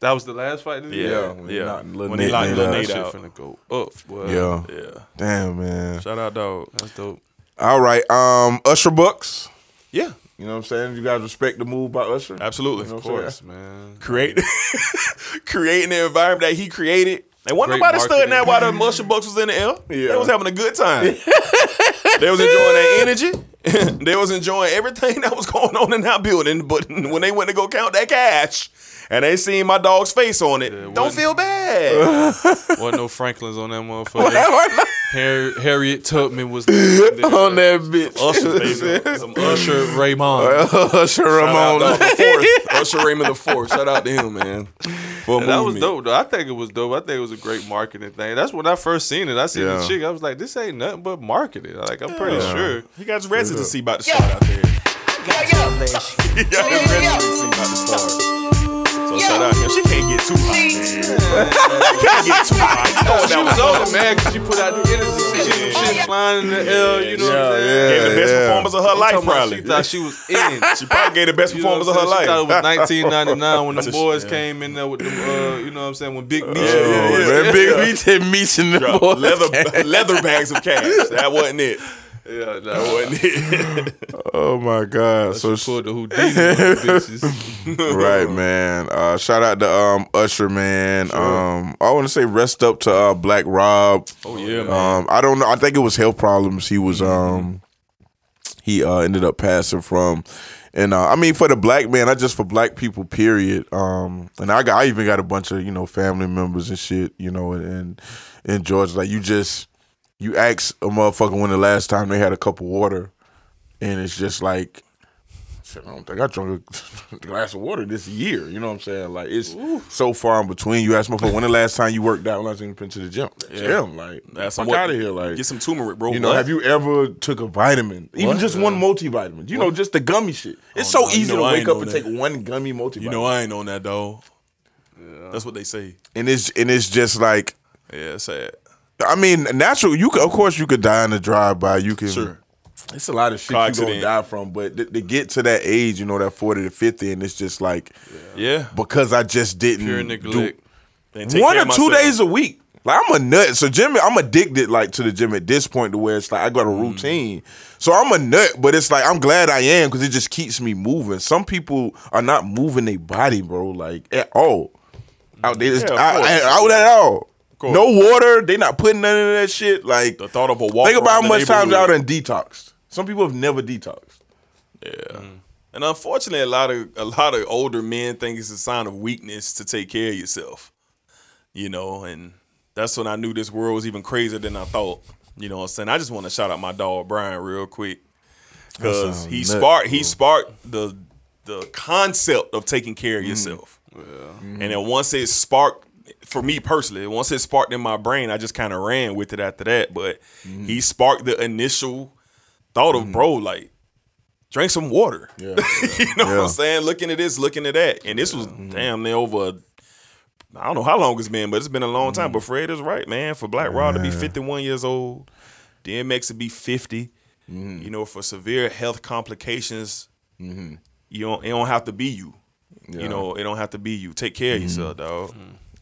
That was the last fight. Did he? Yeah, Yeah, yeah. when he knocked Lil When he Nate locked Nate Lil out. That Nate shit out. finna go up. Boy. Yeah. Yeah. Damn man. Shout out, dog. That's dope. All right. Um, Usher Bucks. Yeah, You know what I'm saying? You guys respect the move by Usher? absolutely. You know Of what I'm course, man. Create, creating the environment that he created. And wasn't Great nobody studying that while the Usher Bucks was in the air. Yeah. They was having a good time. they was enjoying that energy. they was enjoying everything that was going on in that building. But when they went to go count that cash and they seen my dog's face on it, don't feel bad. Wasn't no Franklins on that motherfucker. Har- Harriet Tubman was there. on that bitch. Usher, baby. Some Usher. Usher Raymond. Usher Shout Raymond. the fourth. Usher Raymond the fourth. Shout out to him, man. For that was dope though. I think it was dope. I think it was a great marketing thing. That's when I first seen it. I seen Yeah. the chick. I was like, this ain't nothing but marketing. Like I'm pretty Yeah. sure. He got his residency about to start out there. he got his residency about to start. So shout out him. She can't get too hot, man. She can't get too hot. You know She was was on it, man, because she put out the energy. She, she, she flying in the air. You know what I'm saying? Gave the best yeah. performance of her I'm life, probably. She thought she was in. She probably gave the best You performance of her I'm? She thought it was 1999 when the boys yeah. came in there with them. Uh, you know what I'm saying? When Big Meech. yeah, yeah. Big Meech had Meech in the Drop boys. leather leather bags of cash. That wasn't it. Yeah, That wasn't it. Oh my God! So she pulled the Houdini bitches. right, man. Uh, shout out to um, Usher, man. Um, I want to say rest up to uh, Black Rob. Oh yeah, man. Um, I don't know. I think it was health problems. He was um, he uh ended up passing from. And uh, I mean, for the black man, not just for black people, period. Um, and I got, I even got a bunch of you know family members and shit, you know, and in Georgia, like you just you ask a motherfucker when the last time they had a cup of water, and it's just like, shit, I don't think I drunk a glass of water this year. You know what I'm saying? Like it's so far in between. You ask motherfucker when the last time you worked out? When I was been to the gym, Yeah. gym, like That's fuck what- out of here, like Get some turmeric, bro. you know, What? have you ever took a vitamin? Even What? just one multivitamin. You know, just the gummy shit. It's oh, so no, you easy know to wake up and that. take one gummy multivitamin. You know I ain't on that though. Yeah. That's what they say. and it's and it's just like Yeah, sad. I mean, natural. You could, of course, you could die in a drive by. You can. Sure. It's a lot of shit Car you gonna accident. die from, but to, to get to that age, you know, that forty to fifty, and it's just like Yeah. because I just didn't Pure do neglect. And take one care or of two myself. days a week. Like I'm a nut. So Jimmy, I'm addicted like to the gym at this point to where it's like I got a Mm. routine. So I'm a nut, but it's like I'm glad I am because it just keeps me moving. Some people are not moving their body, bro, like at all. Out there, it's- Yeah, of I- course. Out at all. Course. No water. They not putting none of that shit. Like The thought of a walk. think about how much times y'all neighborhood. done detoxed. Some people have never detoxed. Yeah. And unfortunately, a lot of a lot of older men think it's a sign of weakness to take care of yourself. You know, and that's when I knew this world was even crazier than I thought. You know what I'm saying? I just want to shout out my dog Brian real quick. Cause he nuts, sparked he sparked the the concept of taking care of mm. yourself. Mm-hmm. And then once it sparked for me personally, once it sparked in my brain, I just kind of ran with it after that. But mm-hmm. he sparked the initial thought of, mm-hmm. bro, like drink some water. Yeah. you know what I'm saying? Looking at this, looking at that, and this was mm-hmm. damn near over. I don't know how long it's been, but it's been a long time. But Fred is right, man. For Black Rob to be 51 years old, DMX to be 50, you know, for severe health complications, you don't. It don't have to be you. You know, it don't have to be you. Take care of yourself, dog.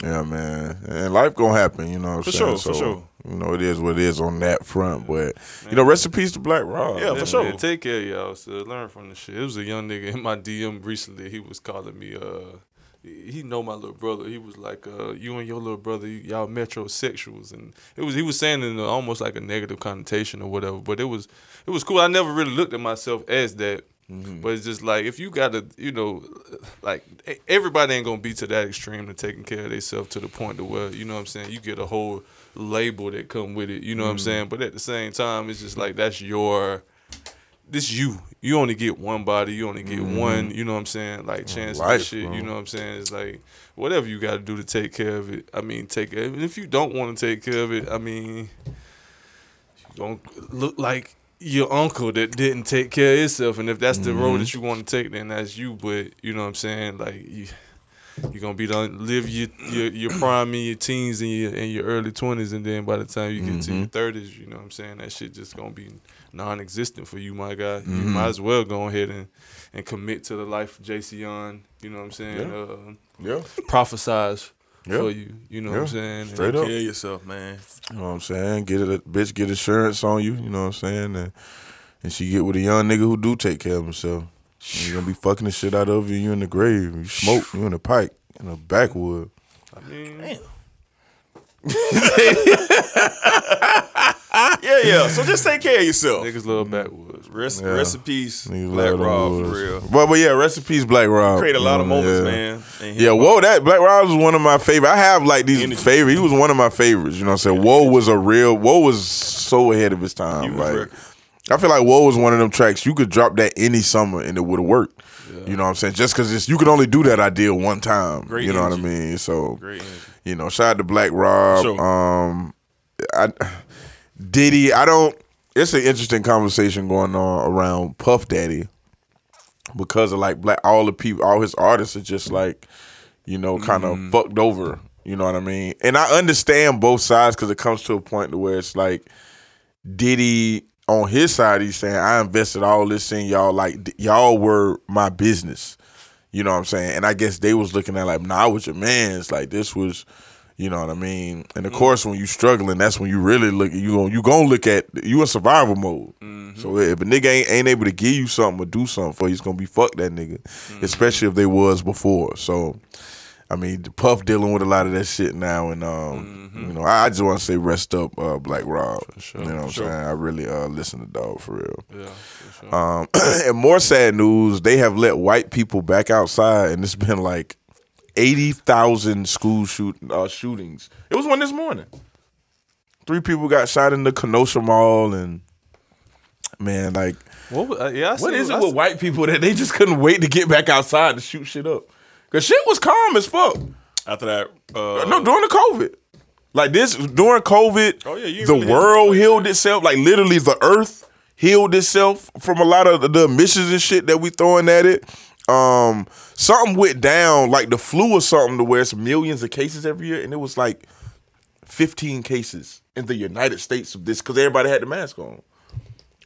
Yeah, man. And life gonna happen, you know what I'm For saying? sure, for sure. You know, it is what it is on that front. But you know, rest in peace to Black Rob. Yeah, for Yeah, sure. man, take care of y'all. So learn from the shit. It was a young nigga in my DM recently. He was calling me. Uh, he he know my little brother. He was like, uh, "You and your little brother, y'all metrosexuals," and it was he was saying in almost like a negative connotation or whatever. But it was it was cool. I never really looked at myself as that. Mm-hmm. But it's just like if you gotta, you know, like everybody ain't gonna be to that extreme to taking care of themselves to the point to where you know what I'm saying you get a whole label that come with it. You know what I'm mm. saying? But at the same time, it's just like that's your this you. You only get one body. You only get mm-hmm. one. You know what I'm saying? Like chance life, shit. bro. You know what I'm saying? It's like whatever you got to do to take care of it. I mean, take it. And if you don't want to take care of it, I mean, you don't look like your uncle that didn't take care of himself. And if that's the road mm-hmm. that you want to take, then that's you. But you know what I'm saying? Like you. You're gonna be done live your, your your mm-hmm. prime in your teens and your in your early twenties, and then by the time you get to your mm-hmm. thirties, you know what I'm saying that shit just gonna be non-existent for you, my guy. You might as well go ahead and, and commit to the life of Jayceon. You know what I'm saying? Uh, Yeah. prophesize Yeah. for you. You know what I'm saying? Straight Take up. care of yourself, man. You know what I'm saying? Get it, bitch, get insurance on you. You know what I'm saying? And, and she get with a young nigga who do take care of himself. And you gonna be fucking the shit out of you. You in the grave. You smoke. You in the pipe. In the backwood. I mean, Yeah, yeah. So just take care of yourself. niggas love Rest, Yeah. peace, Niggas Black Rob, for real. But but yeah, peace, Black Rob. Create a lot of moments, yeah. man. Yeah, whoa, that Black Rob was one of my favorite. I have like these Energy. favorite. He was one of my favorites. You know what I'm saying? Whoa was a real. Whoa was so ahead of his time. Huge Like record. I feel like Whoa was one of them tracks you could drop that any summer and it would have worked. You know what I'm saying? Just because you could only do that idea one time. Great you know energy. what I mean? So you know, shout out to Black Rob. Sure. Um, I, Diddy. I don't. It's an interesting conversation going on around Puff Daddy because of like black. All the people, all his artists are just like, you know, kind of Mm. fucked over. You know what I mean? And I understand both sides because it comes to a point to where it's like Diddy on his side, he's saying, I invested all this in y'all, like y'all were my business. You know what I'm saying? And I guess they was looking at like, nah, I was your man's. Like this was, you know what I mean? And of course, when you struggling, that's when you really look. You gon' you gonna look at you in survival mode. So if a nigga ain't, ain't able to give you something or do something for you, it's gonna be fuck that nigga. Especially if they was before. So. I mean, Puff dealing with a lot of that shit now, and um, you know, I, I just want to say rest up, uh, Black Rob. You know what I'm saying? I really uh listen to Dog for real. Yeah, for sure. Um, and more sad news, they have let white people back outside, and it's been like eighty thousand school shoot uh, shootings. It was one this morning. Three people got shot in the Kenosha Mall, and man, like, what? uh, yeah, I what see- is it I with see- white people that they just couldn't wait to get back outside to shoot shit up? Cause shit was calm as fuck. After that, uh, No, during the COVID. Like this during COVID, Oh, yeah, the really world to- healed itself. Like literally, the earth healed itself from a lot of the- the emissions and shit that we throwing at it. Um, something went down, like the flu or something, to where it's millions of cases every year, and it was like fifteen cases in the United States of this because everybody had the mask on.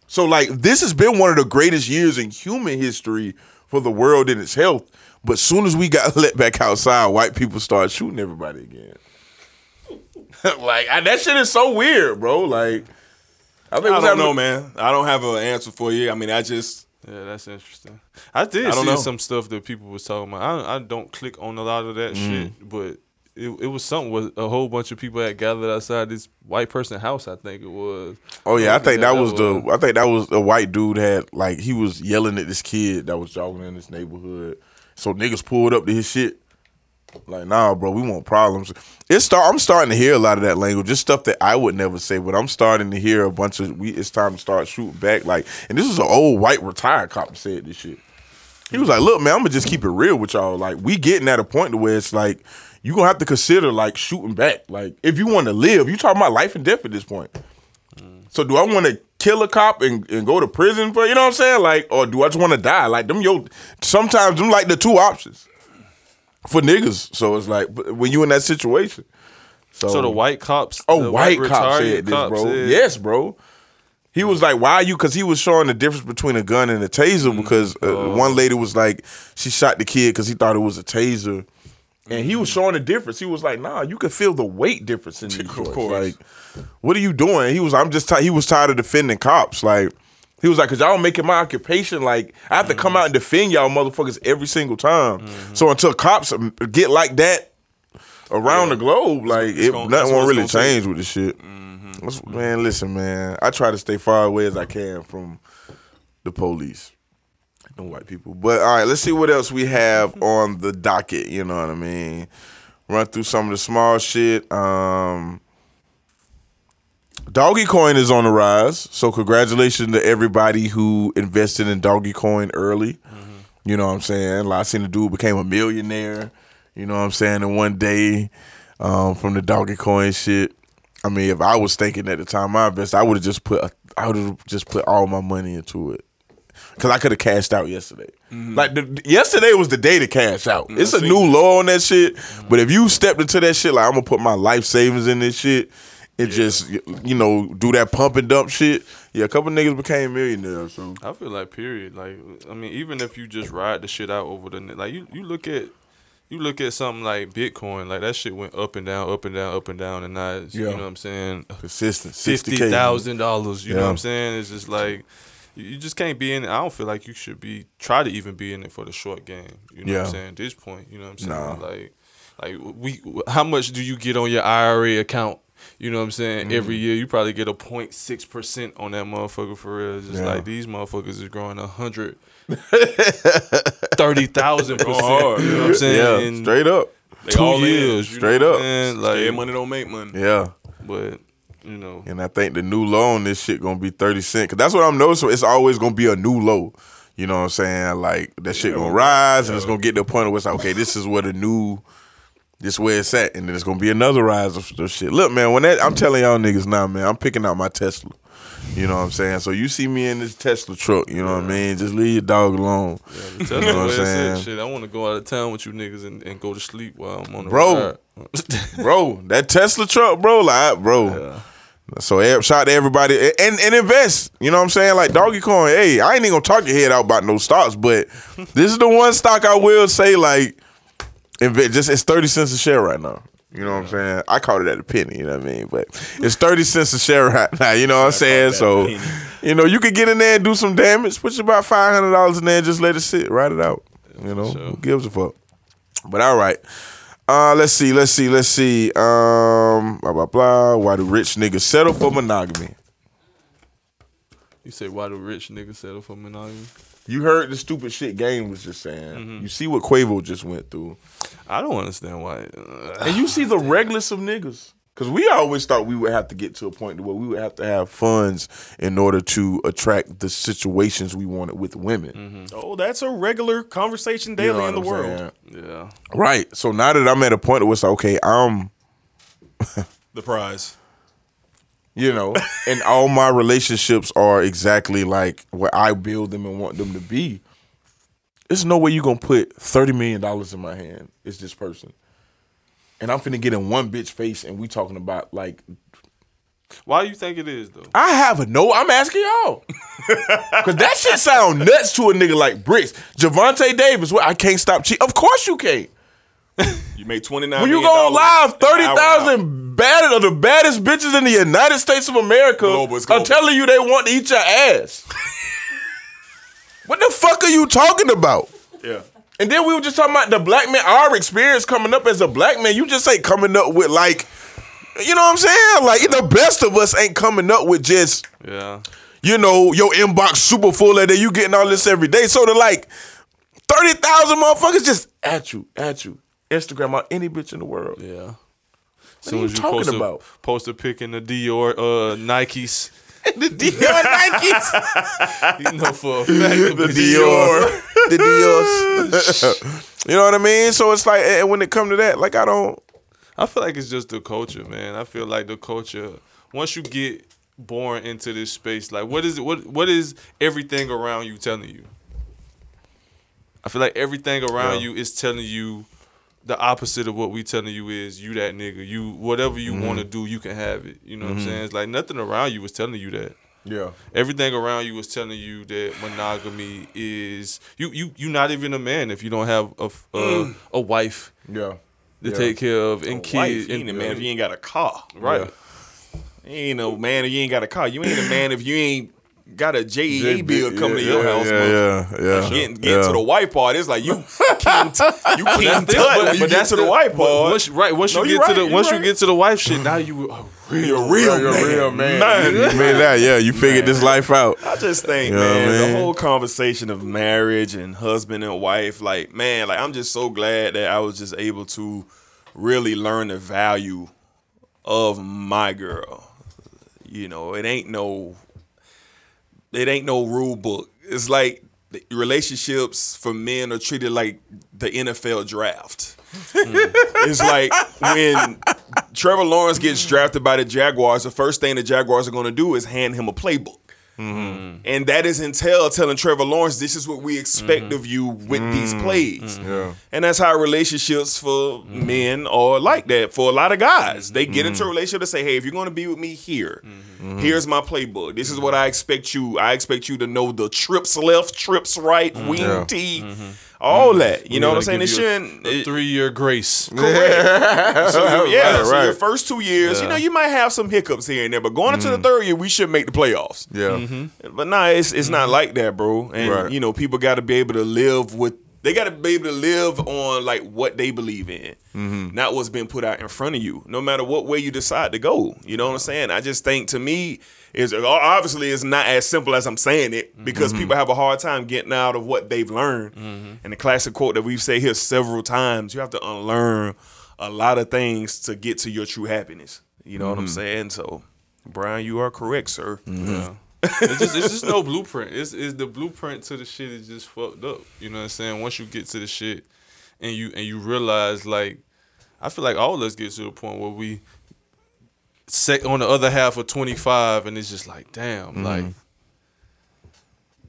So like this has been one of the greatest years in human history for the world and its health. But soon as we got let back outside, white people started shooting everybody again. like I, that shit is so weird, bro. Like I think I don't know, man. I don't have an answer for you. I mean, I just Yeah, that's interesting. I did I don't see know. some stuff that people was talking about. I, I don't click on a lot of that Mm. shit, but it, it was something with a whole bunch of people that gathered outside this white person house. I think it was. Oh yeah, I think that was the. I think that was a white dude had like he was yelling at this kid that was jogging in this neighborhood. So niggas pulled up to his shit. Like nah, bro, we want problems. It's start. I'm starting to hear a lot of that language, just stuff that I would never say. But I'm starting to hear a bunch of. We it's time to start shooting back. Like, and this is an old white retired cop said this shit. He was like, "Look, man, I'm gonna just keep it real with y'all. Like, we getting at a point where it's like you gonna have to consider like shooting back. Like, if you want to live, you talking about life and death at this point. So, do I want to kill a cop and, and go to prison for you know what I'm saying? Like, or do I just want to die? Like, them yo, sometimes them like the two options for niggas. So it's like when you in that situation. So, So the white cops. Oh, white, cop retarded said this, cop bro. said- Yes, bro. He was like, "Why are you?" Because he was showing the difference between a gun and a taser. Because uh, one lady was like, she shot the kid because he thought it was a taser, and he was showing the difference. He was like, "Nah, you can feel the weight difference in these Of course. Like, what are you doing?" He was, "I'm just." ti- he was tired of defending cops. Like, he was like, "Cause y'all making my occupation like I have to come out and defend y'all motherfuckers every single time. So until cops get like that." Around the globe, like it, gonna- that's nothing what won't it's really gonna take. change with the shit. That's- Man, listen, man. I try to stay far away as I can from the police and white people. But all right, let's see what else we have on the docket. You know what I mean? Run through some of the small shit. Um, Doggy Coin is on the rise, so congratulations to everybody who invested in Doggy Coin early. Mm-hmm. You know what I'm saying? Like, I seen the dude became a millionaire. You know what I'm saying? In one day, um, from the Doggy Coin shit. I mean, if I was thinking at the time I invested, I would have just put a, I would have just put all my money into it because I could have cashed out yesterday. Mm-hmm. Like the, yesterday was the day to cash out. Mm-hmm. It's a new law on that shit. But if you stepped into that shit, like I'm gonna put my life savings in this shit. And just you know do that pump and dump shit. Yeah, a couple niggas became millionaires. So I feel like period. Like I mean, even if you just ride the shit out over the net, like you you look at you look at something like Bitcoin, like that shit went up and down, up and down, up and down, and now it's, you Yeah. know what I'm saying, consistent, fifty 60K. thousand dollars. You know what I'm saying? It's just like you just can't be in it. I don't feel like you should be try to even be in it for the short game. You know what I'm saying? At this point, you know what I'm saying? Nah. Like like we how much do you get on your IRA account? You know what I'm saying? Mm-hmm. Every year you probably get a 0.6 percent on that motherfucker for real. It's just Yeah. like these motherfuckers is growing a hundred thirty thousand percent. hard, You know what I'm saying? Yeah, In straight up. They two all in. years, you Straight up. Like money don't make money. Yeah. but you know, And I think the new low on this shit gonna be 30 cent. Cause that's what I'm noticing. It's always gonna be a new low. You know what I'm saying? Like that shit gonna rise and it's gonna get to a point where it's like, okay, this is where the new this where it's at, and then it's gonna be another rise of, of shit. Look, man, when that I'm telling y'all niggas now, man, I'm picking out my Tesla. You know what I'm saying? So you see me in this Tesla truck, you know what I mean? Just leave your dog alone. tell You know what I'm saying? Shit, I want to go out of town with you niggas and, and go to sleep while I'm on the Bro. bro. That Tesla truck, bro, like, bro. So eh, shout to everybody and, and invest. You know what I'm saying? Like Doggy Coin. Hey, I ain't even gonna talk your head out about no stocks, but this is the one stock I will say like invest. Just it's thirty cents a share right now. You know what I'm saying? I called it at a penny. You know what I mean? But it's thirty cents a share right now. You know what I'm saying? So you know you could get in there and do some damage. Put you about five hundred dollars in there and just let it sit. Write it out. You know who gives a fuck? But all right. Uh, let's see, let's see, let's see. Um, blah blah blah. Why do rich niggas settle for monogamy? You say why do rich niggas settle for monogamy? You heard the stupid shit game was just saying. Mm-hmm. You see what Quavo just went through, I don't understand why. And you see the ah, regulars of niggas. Cause we always thought we would have to get to a point where we would have to have funds in order to attract the situations we wanted with women. Mm-hmm. Oh, that's a regular conversation You daily know in the I'm world. saying? yeah, Right. So now that I'm at a point where it's like, okay, I'm The prize. you know, and all my relationships are exactly like what I build them and want them to be. There's no way you're gonna put thirty million dollars in my hand. It's this person, and I'm finna get in one bitch face, and we talking about like why you think it is though? I have a no. I'm asking y'all, cause that shit sound nuts to a nigga like Bricks, Javante Davis. Well, I can't stop cheating. Of course you can't. You made twenty nine. When you go live, thirty thousand baddest of the baddest bitches in the United States of America it's are telling you they want to eat your ass. what fuck are you talking about? Yeah. And then we were just talking about the black man, our experience coming up as a black man. You just ain't coming up with like, you know what I'm saying? Like the best of us ain't coming up with just, Yeah, you know, your inbox super full of that. You getting all this every day. So to like thirty thousand motherfuckers just at you, at you. Instagram out any bitch in the world. yeah. What are you talking post about? A, post a pic in the Dior uh, Nikes, the Dior Nikes. you know for a fact the Dior. the Dios. you know what I mean? So it's like, and when it come to that, like I don't. I feel like it's just the culture, man. I feel like the culture. Once you get born into this space, like what is it? What what is everything around you telling you? I feel like everything around Yeah. you is telling you the opposite of what we telling you is you that nigga. You whatever you Mm-hmm. want to do, you can have it. You know what I'm saying? It's like nothing around you was telling you that. Yeah. Everything around you is telling you that monogamy is you you you not even a man if you don't have a a wife Yeah. to Yeah. take care of and kids. you ain't a and- man if you ain't got a car. right. You ain't no man if you ain't got a car. You ain't a man if you ain't got a JEA bill coming to your yeah, house. Yeah, yeah, yeah. Getting, getting yeah. to the white part, it's like you can't you can't That's tell the- when you get to the white part. Once, right, once No, you get to right, the you're once right. you get to the wife shit, now you a real, You're real You're man. real man. Man. You made that, yeah. You figured this life out. I just think, You man, I mean? the whole conversation of marriage and husband and wife, like, man, like I'm just so glad that I was just able to really learn the value of my girl. You know, it ain't no it ain't no rule book. It's like relationships for men are treated like the NFL draft. Hmm. it's like when Trevor Lawrence gets drafted by the Jaguars, the first thing the Jaguars are going to do is hand him a playbook. Mm-hmm. And that is Intel telling Trevor Lawrence, this is what we expect mm-hmm. of you with these mm-hmm. plays. Yeah. And that's how relationships for men are like that. For a lot of guys, they get into a relationship to say, "Hey, if you're going to be with me here, here's my playbook. This is what I expect you. I expect you to know the trips left, trips right, wing Yeah. T, all that. You know what I'm saying? It shouldn't. a it- three year grace. Correct. so you- yeah, Right, so your first two years, you know, you might have some hiccups here and there, but going into the mm. third year, we should make the playoffs. Yeah. Mm-hmm. But nah, it's it's not mm-hmm. like that, bro. And Right. you know, people got to be able to live with. They got to be able to live on like what they believe in, mm-hmm. not what's been put out in front of you. No matter what way you decide to go, you know what I'm saying. I just think to me is obviously it's not as simple as I'm saying it because mm-hmm. people have a hard time getting out of what they've learned. Mm-hmm. And the classic quote that we've said here several times: you have to unlearn a lot of things to get to your true happiness. You know what I'm mm-hmm. saying? So, Brian, you are correct, sir. Yeah. It's just it's just no blueprint. It's is the blueprint to the shit is just fucked up. You know what I'm saying? Once you get to the shit and you and you realize like I feel like all of us get to the point where we set on the other half of 25 and it's just like damn mm-hmm. like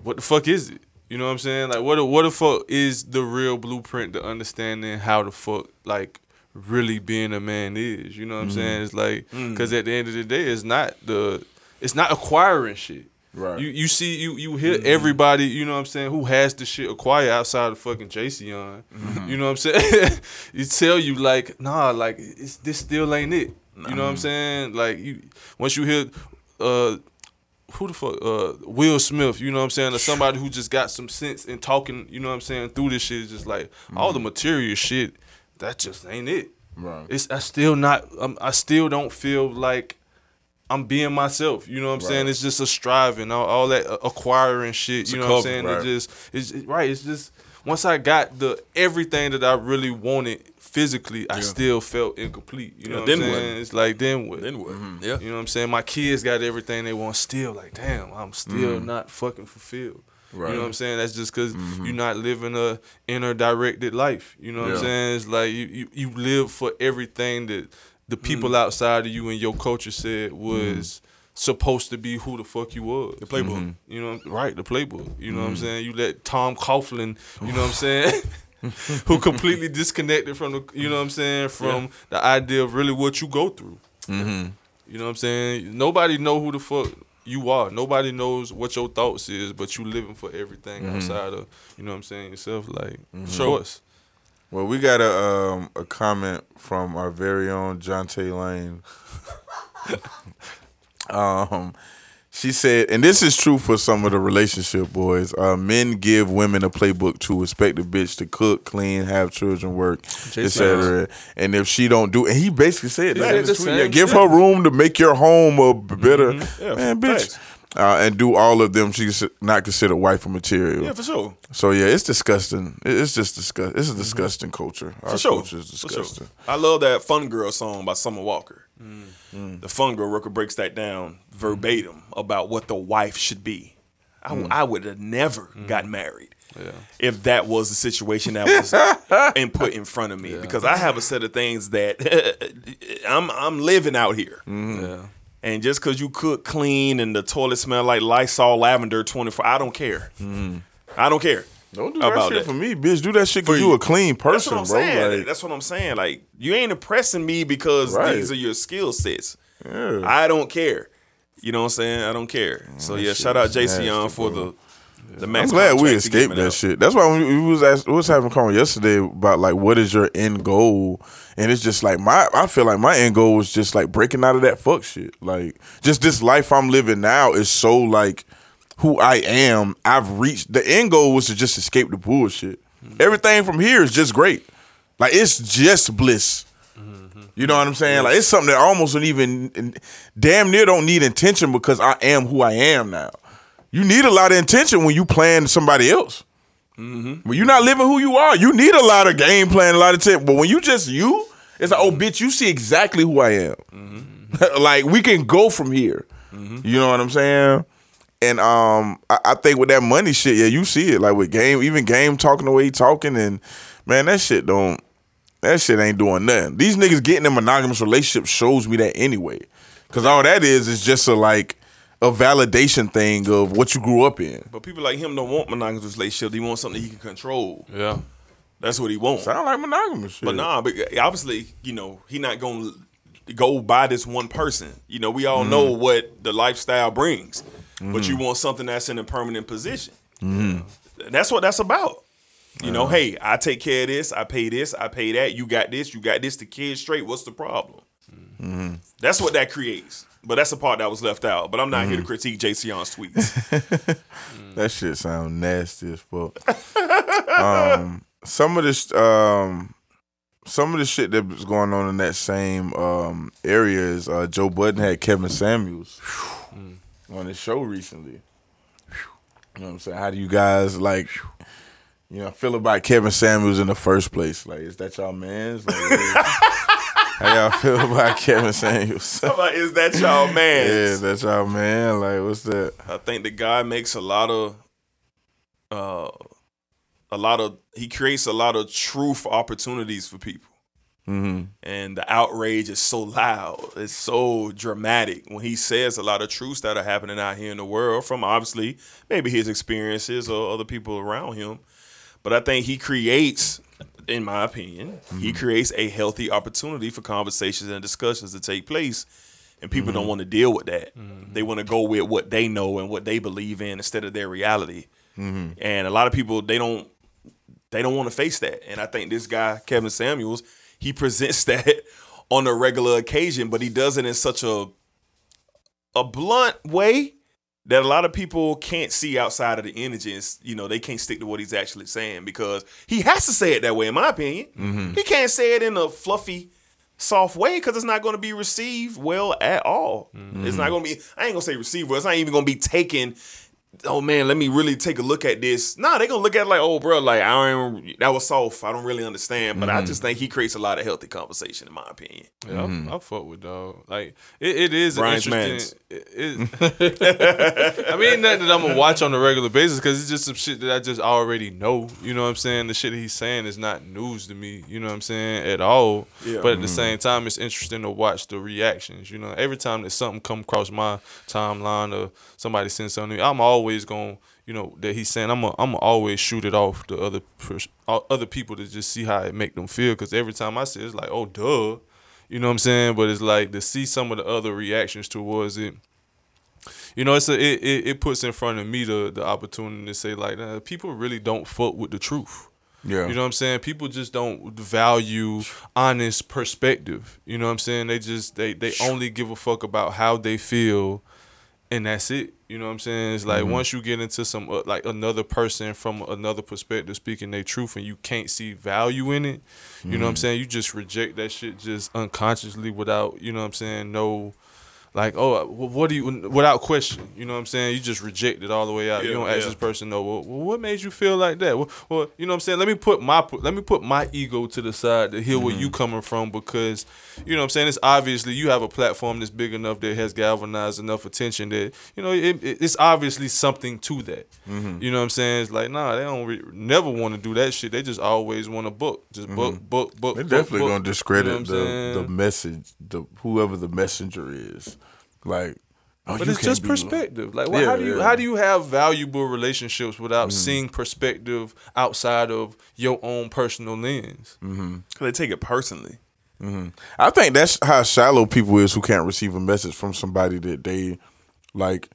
what the fuck is it? You know what I'm saying? Like what the, what the fuck is the real blueprint to understanding how the fuck like really being a man is? You know what I'm mm-hmm. saying? It's like mm. cuz at the end of the day it's not the it's not acquiring shit. Right. You you see you you hear everybody, you know what I'm saying, who has the shit acquired outside of fucking Jayceon. You know what I'm saying? you tell you like, nah, like it's this still ain't it. You know what I'm saying? Like you once you hear uh who the fuck uh Will Smith, you know what I'm saying? Or somebody who just got some sense in talking, you know what I'm saying, through this shit is just like all the material shit, that just ain't it. Right. It's I still not um, I still don't feel like I'm being myself. You know what I'm saying? It's just a striving, all, all that acquiring shit. you a know what I'm saying? right. It just it's it- right. It's just once I got the everything that I really wanted physically, I still felt incomplete. You know Yeah, what then I'm what? saying? It's like then what? Then what? Mm-hmm. Yeah. You know what I'm saying? My kids got everything they want still. Like, damn, I'm still not fucking fulfilled. You Mm-hmm. Right. Mm-hmm. know what I'm saying? That's just because you're not living a inner directed life. You know what Yeah. I'm saying? It's like you, you, you live for everything that the people Mm-hmm. outside of you and your culture said was supposed to be who the fuck you was. The playbook. Mm-hmm. You know, right, the playbook. You know what I'm saying? You let Tom Coughlin, you know what I'm saying? who completely disconnected from the, you know what I'm saying, from the idea of really what you go through. Mm-hmm. You know what I'm saying? Nobody know who the fuck you are. Nobody knows what your thoughts is, but you living for everything Mm-hmm. outside of, you know what I'm saying, yourself. Like, show us. Well, we got a um, a comment from our very own Jonte Lane. um, she said, and this is true for some of the relationship boys. Uh, men give women a playbook to expect a bitch to cook, clean, have children, work, etc. And if she don't do, and he basically said that. said in his the tweet. same Yeah, give her room to make your home a better Yeah, man, bitch. facts. Uh, and do all of them. She's not considered wife material. Yeah, for sure. So yeah, it's disgusting. It's just disgust. It's a disgusting culture. Our For sure. culture is For sure. disgusting. I love that Fun Girl song by Summer Walker. Mm. The Fun Girl record breaks that down verbatim about what the wife should be. I would have never got married Yeah. if that was the situation that was and put in front of me because I have a set of things that I'm I'm living out here. Yeah. And just because you cook clean and the toilet smell like Lysol lavender 24, I don't care. I don't care. Don't do that About shit that. for me, bitch. Do that shit because For you you. a clean That's person, what I'm bro. saying. Like, That's what I'm saying. Like you ain't impressing me because Right. these are your skill sets. yeah. I don't care. You know what I'm saying? I don't care. So yeah, shout out Jayceon for bro. the the I'm glad we escaped that out. shit. That's why when we was asked, we was having a call yesterday about like what is your end goal, and it's just like my I feel like my end goal was just like breaking out of that fuck shit. Like just this life I'm living now is so like who I am. I've reached the end goal was to just escape the bullshit. Everything from here is just great. Like it's just bliss. You know what I'm saying? Like it's something that almost don't even damn near don't need intention because I am who I am now. You need a lot of intention when you plan somebody else. Mm-hmm. When you're not living who you are, you need a lot of game plan, a lot of tip. But when you just you, it's like, oh mm-hmm. bitch, you see exactly who I am. Mm-hmm. like we can go from here. You know what I'm saying? And um, I, I think with that money shit, yeah, you see it. Like with game, even game talking the way he talking, and man, that shit don't. That shit ain't doing nothing. These niggas getting in monogamous relationships shows me that anyway. Cause all that is is just a like a validation thing of what you grew up in. But people like him don't want monogamous relationship. He wants something he can control. Yeah. That's what he wants. Sound like monogamous shit. But nah, but obviously, you know, he not gonna go by this one person. You know, we all mm-hmm. know what the lifestyle brings, but you mm-hmm. want something that's in a permanent position. Mm-hmm. That's what that's about. You know, hey, I take care of this, I pay this, I pay that. You got this, you got this. The kids straight. What's the problem? That's what that creates. But that's the part that was left out. But I'm not here to critique Jayceon tweets. That shit sound nasty as fuck. um, some of this, um, some of the shit that was going on in that same um area is uh, Joe Budden had Kevin Samuels on his show recently. You know what I'm saying? How do you guys like? You know, feel about Kevin Samuels in the first place? Like, is that y'all man's? Like, how y'all feel about Kevin Samuels? Like, is that y'all man? yeah, that's y'all man. Like, what's that? I think the guy makes a lot of uh a lot of he creates a lot of truth opportunities for people. Mm-hmm. And the outrage is so loud. It's so dramatic when he says a lot of truths that are happening out here in the world from obviously maybe his experiences or other people around him. But I think he creates, in my opinion, he mm-hmm. creates a healthy opportunity for conversations and discussions to take place. And people don't mm-hmm. want to deal with that. Mm-hmm. They want to go with what they know and what they believe in instead of their reality. And a lot of people they don't they don't want to face that. And I think this guy, Kevin Samuels, he presents that on a regular occasion, but he does it in such a a blunt way that a lot of people can't see outside of the energy. And, you know, they can't stick to what he's actually saying because he has to say it that way, in my opinion. Mm-hmm. He can't say it in a fluffy, soft way because it's not going to be received well at all. Mm-hmm. It's not going to be, I ain't going to say received well. It's not even going to be taken. Oh man, let me really take a look at this. Nah, they gonna look at it like, oh bro, like I don't. That was soft. I don't really understand, but I mm-hmm. just think he creates a lot of healthy conversation, in my opinion. Yeah, I, mm-hmm. I fuck with dog. Like it, it is Brian's interesting. It, it- I mean, nothing that I'm gonna watch on a regular basis because it's just some shit that I just already know. You know what I'm saying? The shit that he's saying is not news to me. You know what I'm saying at all. Yeah. But at the mm-hmm. same time, it's interesting to watch the reactions. You know, every time that something come across my timeline or somebody sends something, I'm always gonna. You know that he's saying I'm a, I'm always shoot it off to other pers- other people to just see how it make them feel because every time I say it, it's like oh duh, you know what I'm saying? But it's like to see some of the other reactions towards it. You know, it's a it, it, it puts in front of me the the opportunity to say like nah, people really don't fuck with the truth. Yeah. You know what I'm saying? People just don't value honest perspective. You know what I'm saying? They just they they only give a fuck about how they feel and that's it. You know what I'm saying? It's like once you get into some uh, like another person from another perspective speaking their truth and you can't see value in it, you know what I'm saying? You just reject that shit just unconsciously without, you know what I'm saying, no like, oh, what do you without question? You know what I'm saying? You just reject it all the way out. you don't ask yeah. this person, no, well, what made you feel like that? Well, well, you know what I'm saying? Let me put my let me put my ego to the side to hear where you Mm-hmm. coming from because you know what I'm saying. It's obviously you have a platform that's big enough that has galvanized enough attention that you know it, it- it's obviously something to that. Mm-hmm. You know what I'm saying? It's like nah, they don't re- never want to do that shit. They just always want to book, just book, book, book. They're book, definitely book. gonna discredit You know the the message, the whoever the messenger is. Like, oh, But you it's just perspective. Like, well, Yeah, how do you yeah. Mm-hmm. how do you have valuable relationships without seeing perspective outside of your own personal lens? Mm-hmm. Cause they take it personally. I think that's how shallow people is who can't receive a message from somebody that they like.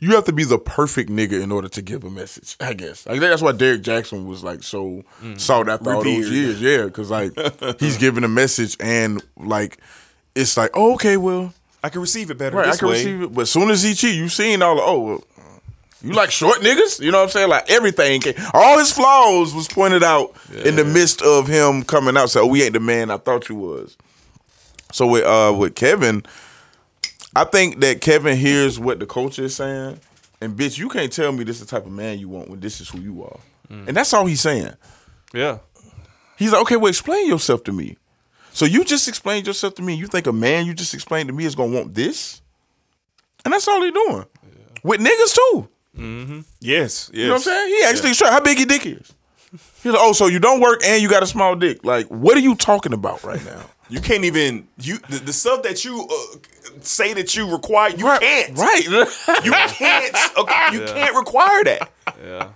You have to be the perfect nigga in order to give a message. I guess. I think that's why Derrick Jaxn was like so sought after all those years. Yeah, because like he's giving a message and like it's like, oh, okay, well, I can receive it better right, I can way. receive it. But as soon as he cheat, you seen all the oh. Well, you like short niggas? You know what I'm saying? Like everything, came, all his flaws was pointed out in the midst of him coming out. So we ain't the man I thought you was. So with uh with Kevin, I think that Kevin hears what the culture is saying, and bitch, you can't tell me this is the type of man you want when this is who you are, and that's all he's saying. Yeah. He's like, okay, well, explain yourself to me. So you just explained yourself to me. You think a man you just explained to me is gonna want this, and that's all he doing with niggas too. Yes, yes. You know what I'm saying? He actually straight. How big your dick is? He's like, oh, so you don't work and you got a small dick. Like, what are you talking about right now? You can't even you the, the stuff that you uh, say that you require. You can't. Right. You can't. Okay, you can't require that. Yeah.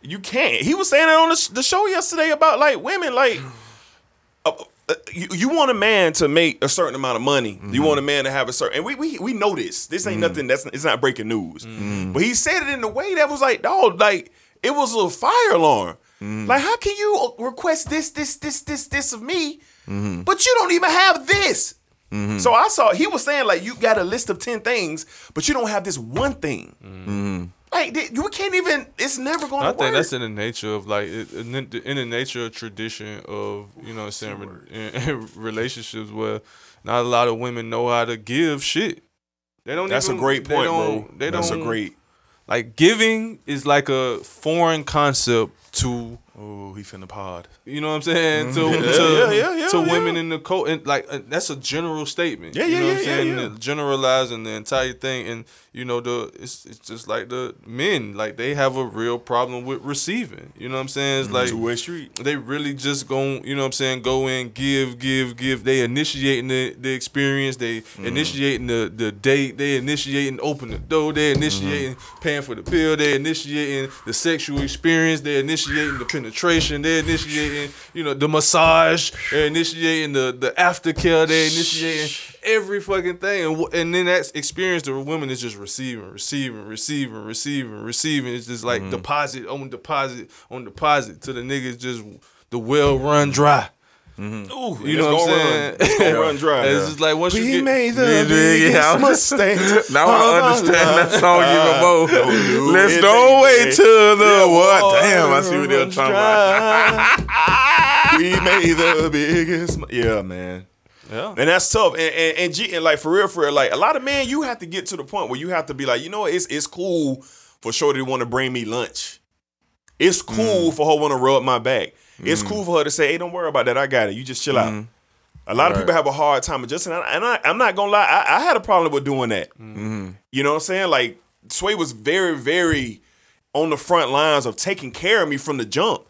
You can't. He was saying it on the, sh- the show yesterday about like women. Like, uh, uh, Uh, you, you want a man to make a certain amount of money. You mm-hmm. want a man to have a certain. And we we, we know this. This ain't mm. nothing. That's it's not breaking news. Mm. But he said it in a way that was like, dog, like it was a fire alarm. Mm. Like, how can you uh, request this, this, this, this, this of me, mm-hmm. but you don't even have this? Mm-hmm. So I saw he was saying like you got a list of ten things, but you don't have this one thing. Like th- you can't even. It's never going to I work. think that's in the nature of like in the, in the nature of tradition of you know what I'm saying re- in, in relationships where not a lot of women know how to give shit. They don't. That's even, a great they point, don't- bro. They That's a don't- great. like giving is like a foreign concept to Oh, he finna pod. you know what I'm saying to to, yeah, yeah, yeah, to yeah. women in the cult and like uh, that's a general statement. Yeah, you yeah, know yeah, what I'm yeah, saying? yeah. The- Generalizing the entire thing and you know the it's it's just like the men like they have a real problem with receiving. You know what I'm saying? It's mm-hmm. like Two way street. they really just gon' you know what I'm saying, go in, give, give, give. They initiating the, the experience, they mm-hmm. initiating the, the date, they initiating open the door, they mm-hmm. initiating paying for the bill, they initiating the sexual experience, they initiating the penetration, they initiating, you know, the massage, they initiating the, the aftercare, they initiating every fucking thing. And, wh- and then that experience the women is just receiving, receiving, receiving, receiving, receiving. It's just like mm-hmm. deposit on deposit on deposit to the niggas just the well run dry. Mm-hmm. Ooh, You know what I'm saying? It's gonna run dry. It's just like once you get made the Yeah, biggest yeah, I'm- mistake. now I understand that song even uh, more. do Let's it, don't baby. wait till the what? Damn, I see what they're talking about. about. we made the biggest. Yeah, man. Yeah. And that's tough. And, and, and, G, and like for real, for real, like a lot of men, you have to get to the point where you have to be like, you know, it's it's cool for Shorty to want to bring me lunch. It's cool for her want to rub my back. It's cool for her to say, "Hey, don't worry about that. I got it. You just chill out." A lot of people have a hard time adjusting, and, I, I'm not gonna lie. I, I had a problem with doing that. You know what I'm saying? Like Sway was very, very on the front lines of taking care of me from the jump.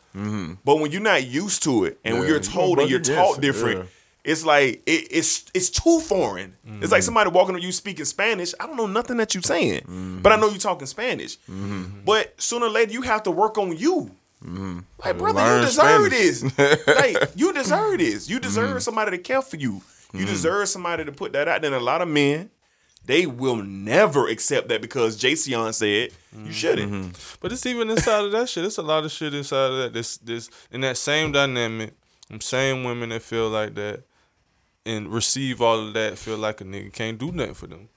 But when you're not used to it, and when you're told and you're taught different, yeah. It's like it, it's it's too foreign. It's like mm-hmm. somebody walking up you speaking Spanish. I don't know nothing that you're saying, but I mm-hmm. know you're talking Spanish. Mm-hmm. But sooner or later, you have to work on you. Like, brother, you deserve Spanish. this. like, you deserve this. You deserve somebody to care for you. You deserve somebody to put that out. Then a lot of men, they will never accept that because Jason said you shouldn't. But it's even inside of that shit. It's a lot of shit inside of that. This this in that same dynamic, same women that feel like that and receive all of that feel like a nigga can't do nothing for them.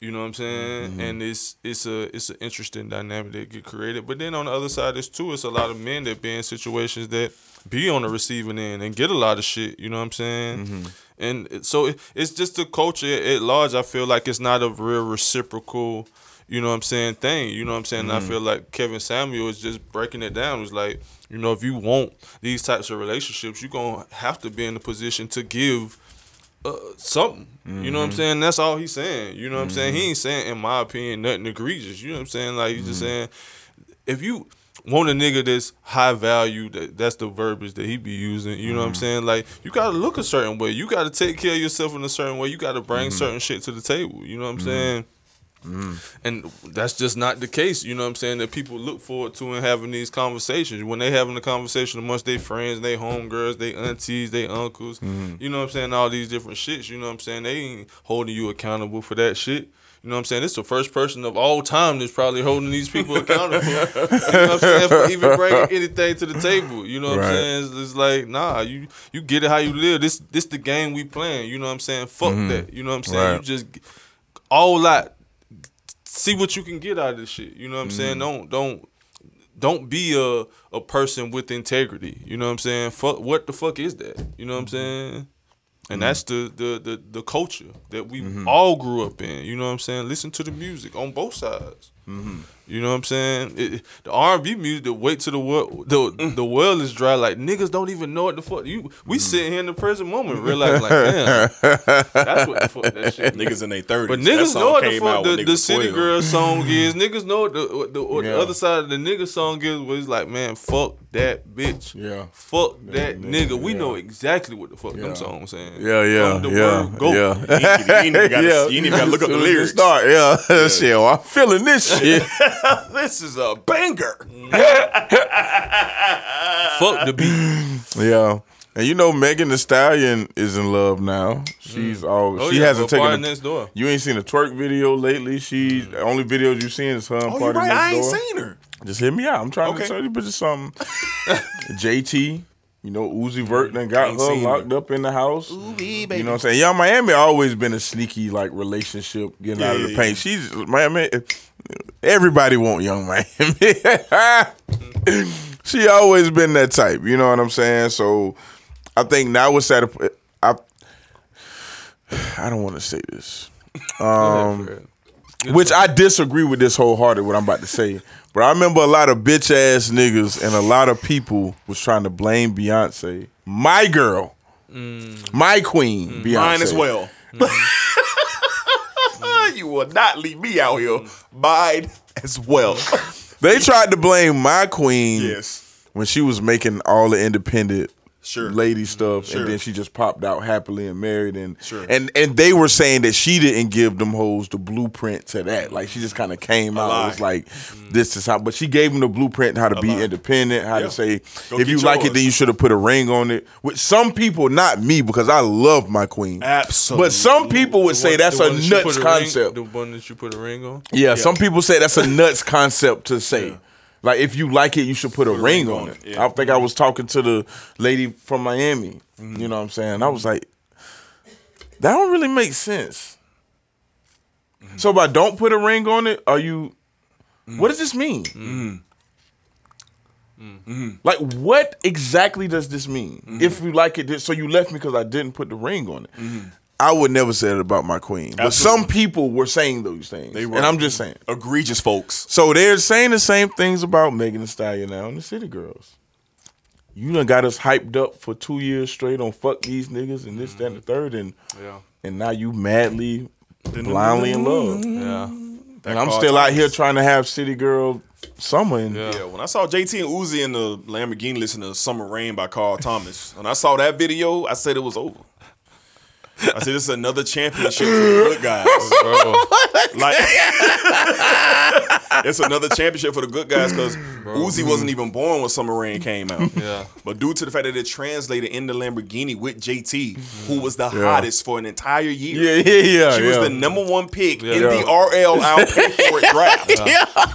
You know what I'm saying? Mm-hmm. And it's it's a it's an interesting dynamic that get created. But then on the other side, it's too. It's a lot of men that be in situations that be on the receiving end and get a lot of shit. You know what I'm saying? Mm-hmm. And so it, it's just the culture at large. I feel like it's not a real reciprocal. You know what I'm saying? Thing. You know what I'm saying? I mm-hmm. feel like Kevin Samuel is just breaking it down. It's like you know if you want these types of relationships, you're gonna have to be in a position to give uh, something. You know what I'm mm-hmm. saying? That's all he's saying. You know what I'm saying? He mm-hmm. ain't saying, in my opinion, nothing egregious. You know what I'm saying? Like he's just mm-hmm. saying, if you want a nigga that's high value, that that's the verbiage that he be using. You know what I'm saying? Like you gotta look a certain way. You gotta take care of yourself in a certain way. You gotta bring certain shit to the table. You know what I'm saying? Mm. And that's just not the case, you know what I'm saying, that people look forward to and having these conversations. When they having a conversation amongst their friends, they homegirls, they aunties, they uncles, mm-hmm. you know what I'm saying, all these different shits, you know what I'm saying? They ain't holding you accountable for that shit. You know what I'm saying? It's the first person of all time that's probably holding these people accountable. you know what I'm saying? For even bringing anything to the table. You know what Right. I'm saying? It's, it's like, nah, you you get it how you live. This this the game we playing. You know what I'm saying? Fuck mm-hmm. that. You know what I'm saying? Right. You just all out see what you can get out of this shit. You know what I'm Mm-hmm. saying? Don't don't don't be a a person with integrity. You know what I'm saying? Fuck what the fuck is that? You know what I'm Mm-hmm. saying? And that's the, the the the culture that we Mm-hmm. all grew up in. You know what I'm saying? Listen to the music on both sides. Mm-hmm. You know what I'm saying? It, the R&B music, the wait till the world, the Mm. the well is dry. Like niggas don't even know what the fuck you. Mm-hmm. We sitting here in the present moment, realize like, damn, that's what the fuck that shit. Niggas in their thirties. But niggas know what the fuck the, the City Girl song is. Niggas know what the, what the, what the other side of the nigga song is. Was like, man, fuck that bitch. Yeah. Fuck that nigga, nigga. We know exactly what the fuck Yeah. them songs saying. Yeah, yeah, From the yeah, word go. yeah. You ain't, even gotta, you ain't even gotta look up the Soon as it lyrics. Start, yeah. shit, well, I'm feeling this shit. This is a banger. Fuck the beat. yeah. And you know Megan Thee Stallion is in love now. She's mm. all Oh, she yeah, hasn't but Party taken. A, next door. you ain't seen a twerk video lately. She mm. the only videos you've seen is her and Oh, you party right. next I ain't door. seen her. Just hit me out. I'm trying Okay. to tell you bitches something. JT, you know Uzi mm. Vert done got Ain't her seen her. locked up in the house. You know what I'm saying? Young Miami always been a sneaky like relationship getting Yeah, out of yeah, the yeah. paint. She's Miami. Everybody want Young Miami. she always been that type. You know what I'm saying? So I think now it's at a. I, I don't want to say this. Um, which I disagree with this wholehearted. What I'm about to say, but I remember a lot of bitch ass niggas and a lot of people was trying to blame Beyonce, my girl, mm. my queen, mm. Beyonce. Mine as well. Mm. You will not leave me out here. Mm-hmm. Mine as well. Mm-hmm. They tried to blame my queen yes. when she was making all the independent Sure. lady stuff, Sure. and then she just popped out happily and married, and Sure. and and they were saying that she didn't give them hoes the blueprint to that. Like she just kind of came out, lie. it was like mm. this is how, but she gave them the blueprint how to be lie. independent, how Yeah. to say Go if you like it, then you should have put a ring on it. With some people, not me, because I love my queen. Absolutely. But some people would say one- that's a nuts concept. Ring, the one that you put a ring on. Yeah, some people say that's a nuts concept to say. Yeah. Like if you like it, you should put a ring on it. yeah. I think I was talking to the lady from Miami. You know what I'm saying? I was like, that don't really make sense. So if I don't put a ring on it, are you? What does this mean? Like what exactly does this mean? If you like it, so you left me because I didn't put the ring on it. I would never say it about my queen, but some people were saying those things, They were. and I'm just saying. Egregious folks. So they're saying the same things about Megan Thee Stallion now and the City Girls. You done got us hyped up for two years straight on fuck these niggas and this, that, and the mm-hmm. third, and Yeah. and now you madly, blindly in love. Yeah. Mm-hmm. And I'm Carl still out here trying to have City Girl summer. And Yeah. Yeah, when I saw JT and Uzi in the Lamborghini listening to Summer Rain by Carl Thomas, when I saw that video, I said it was over. I said this is another championship for the good guys. Bro. Like it's another championship for the good guys because Uzi wasn't even born when Summer Rain came out. Yeah. But due to the fact that it translated in the Lamborghini with JT, who was the hottest for an entire year. yeah, yeah, yeah. She was yeah. the number one pick in Yeah. the RL I'll pay for it draft.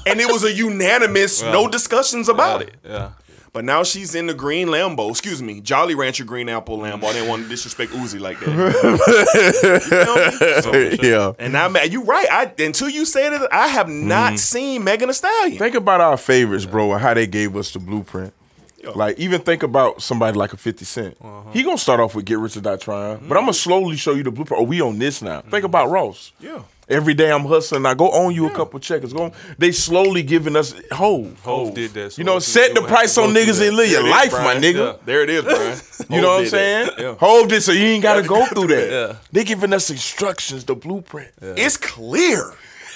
And it was a unanimous, no discussions about it. Yeah. But now she's in the green Lambo. Excuse me, Jolly Rancher green apple Lambo. I didn't want to disrespect Uzi like that. You feel me? yeah. And I'm you right. I until you said it, I have mm-hmm. not seen Megan Thee Stallion. Think about our favorites, bro, and how they gave us the blueprint. Like even think about somebody like a Fifty Cent. Uh-huh. He gonna start off with "Get Rich or Die Trying," but mm-hmm. I'm gonna slowly show you the blueprint. Oh, we on this now. Think mm-hmm. about Ross. Yeah. Every day I'm hustling. I go own you a hmm. couple checkers. Go. They slowly giving us Hov. Hov did that. so You know, Hov set the price on niggas that. and live your There it is, life, Brian. my nigga. Yeah. There it is, Brian. You know what I'm saying? Yeah. Hov did so you ain't gotta go through that. Yeah. They giving us instructions, the blueprint. It's clear.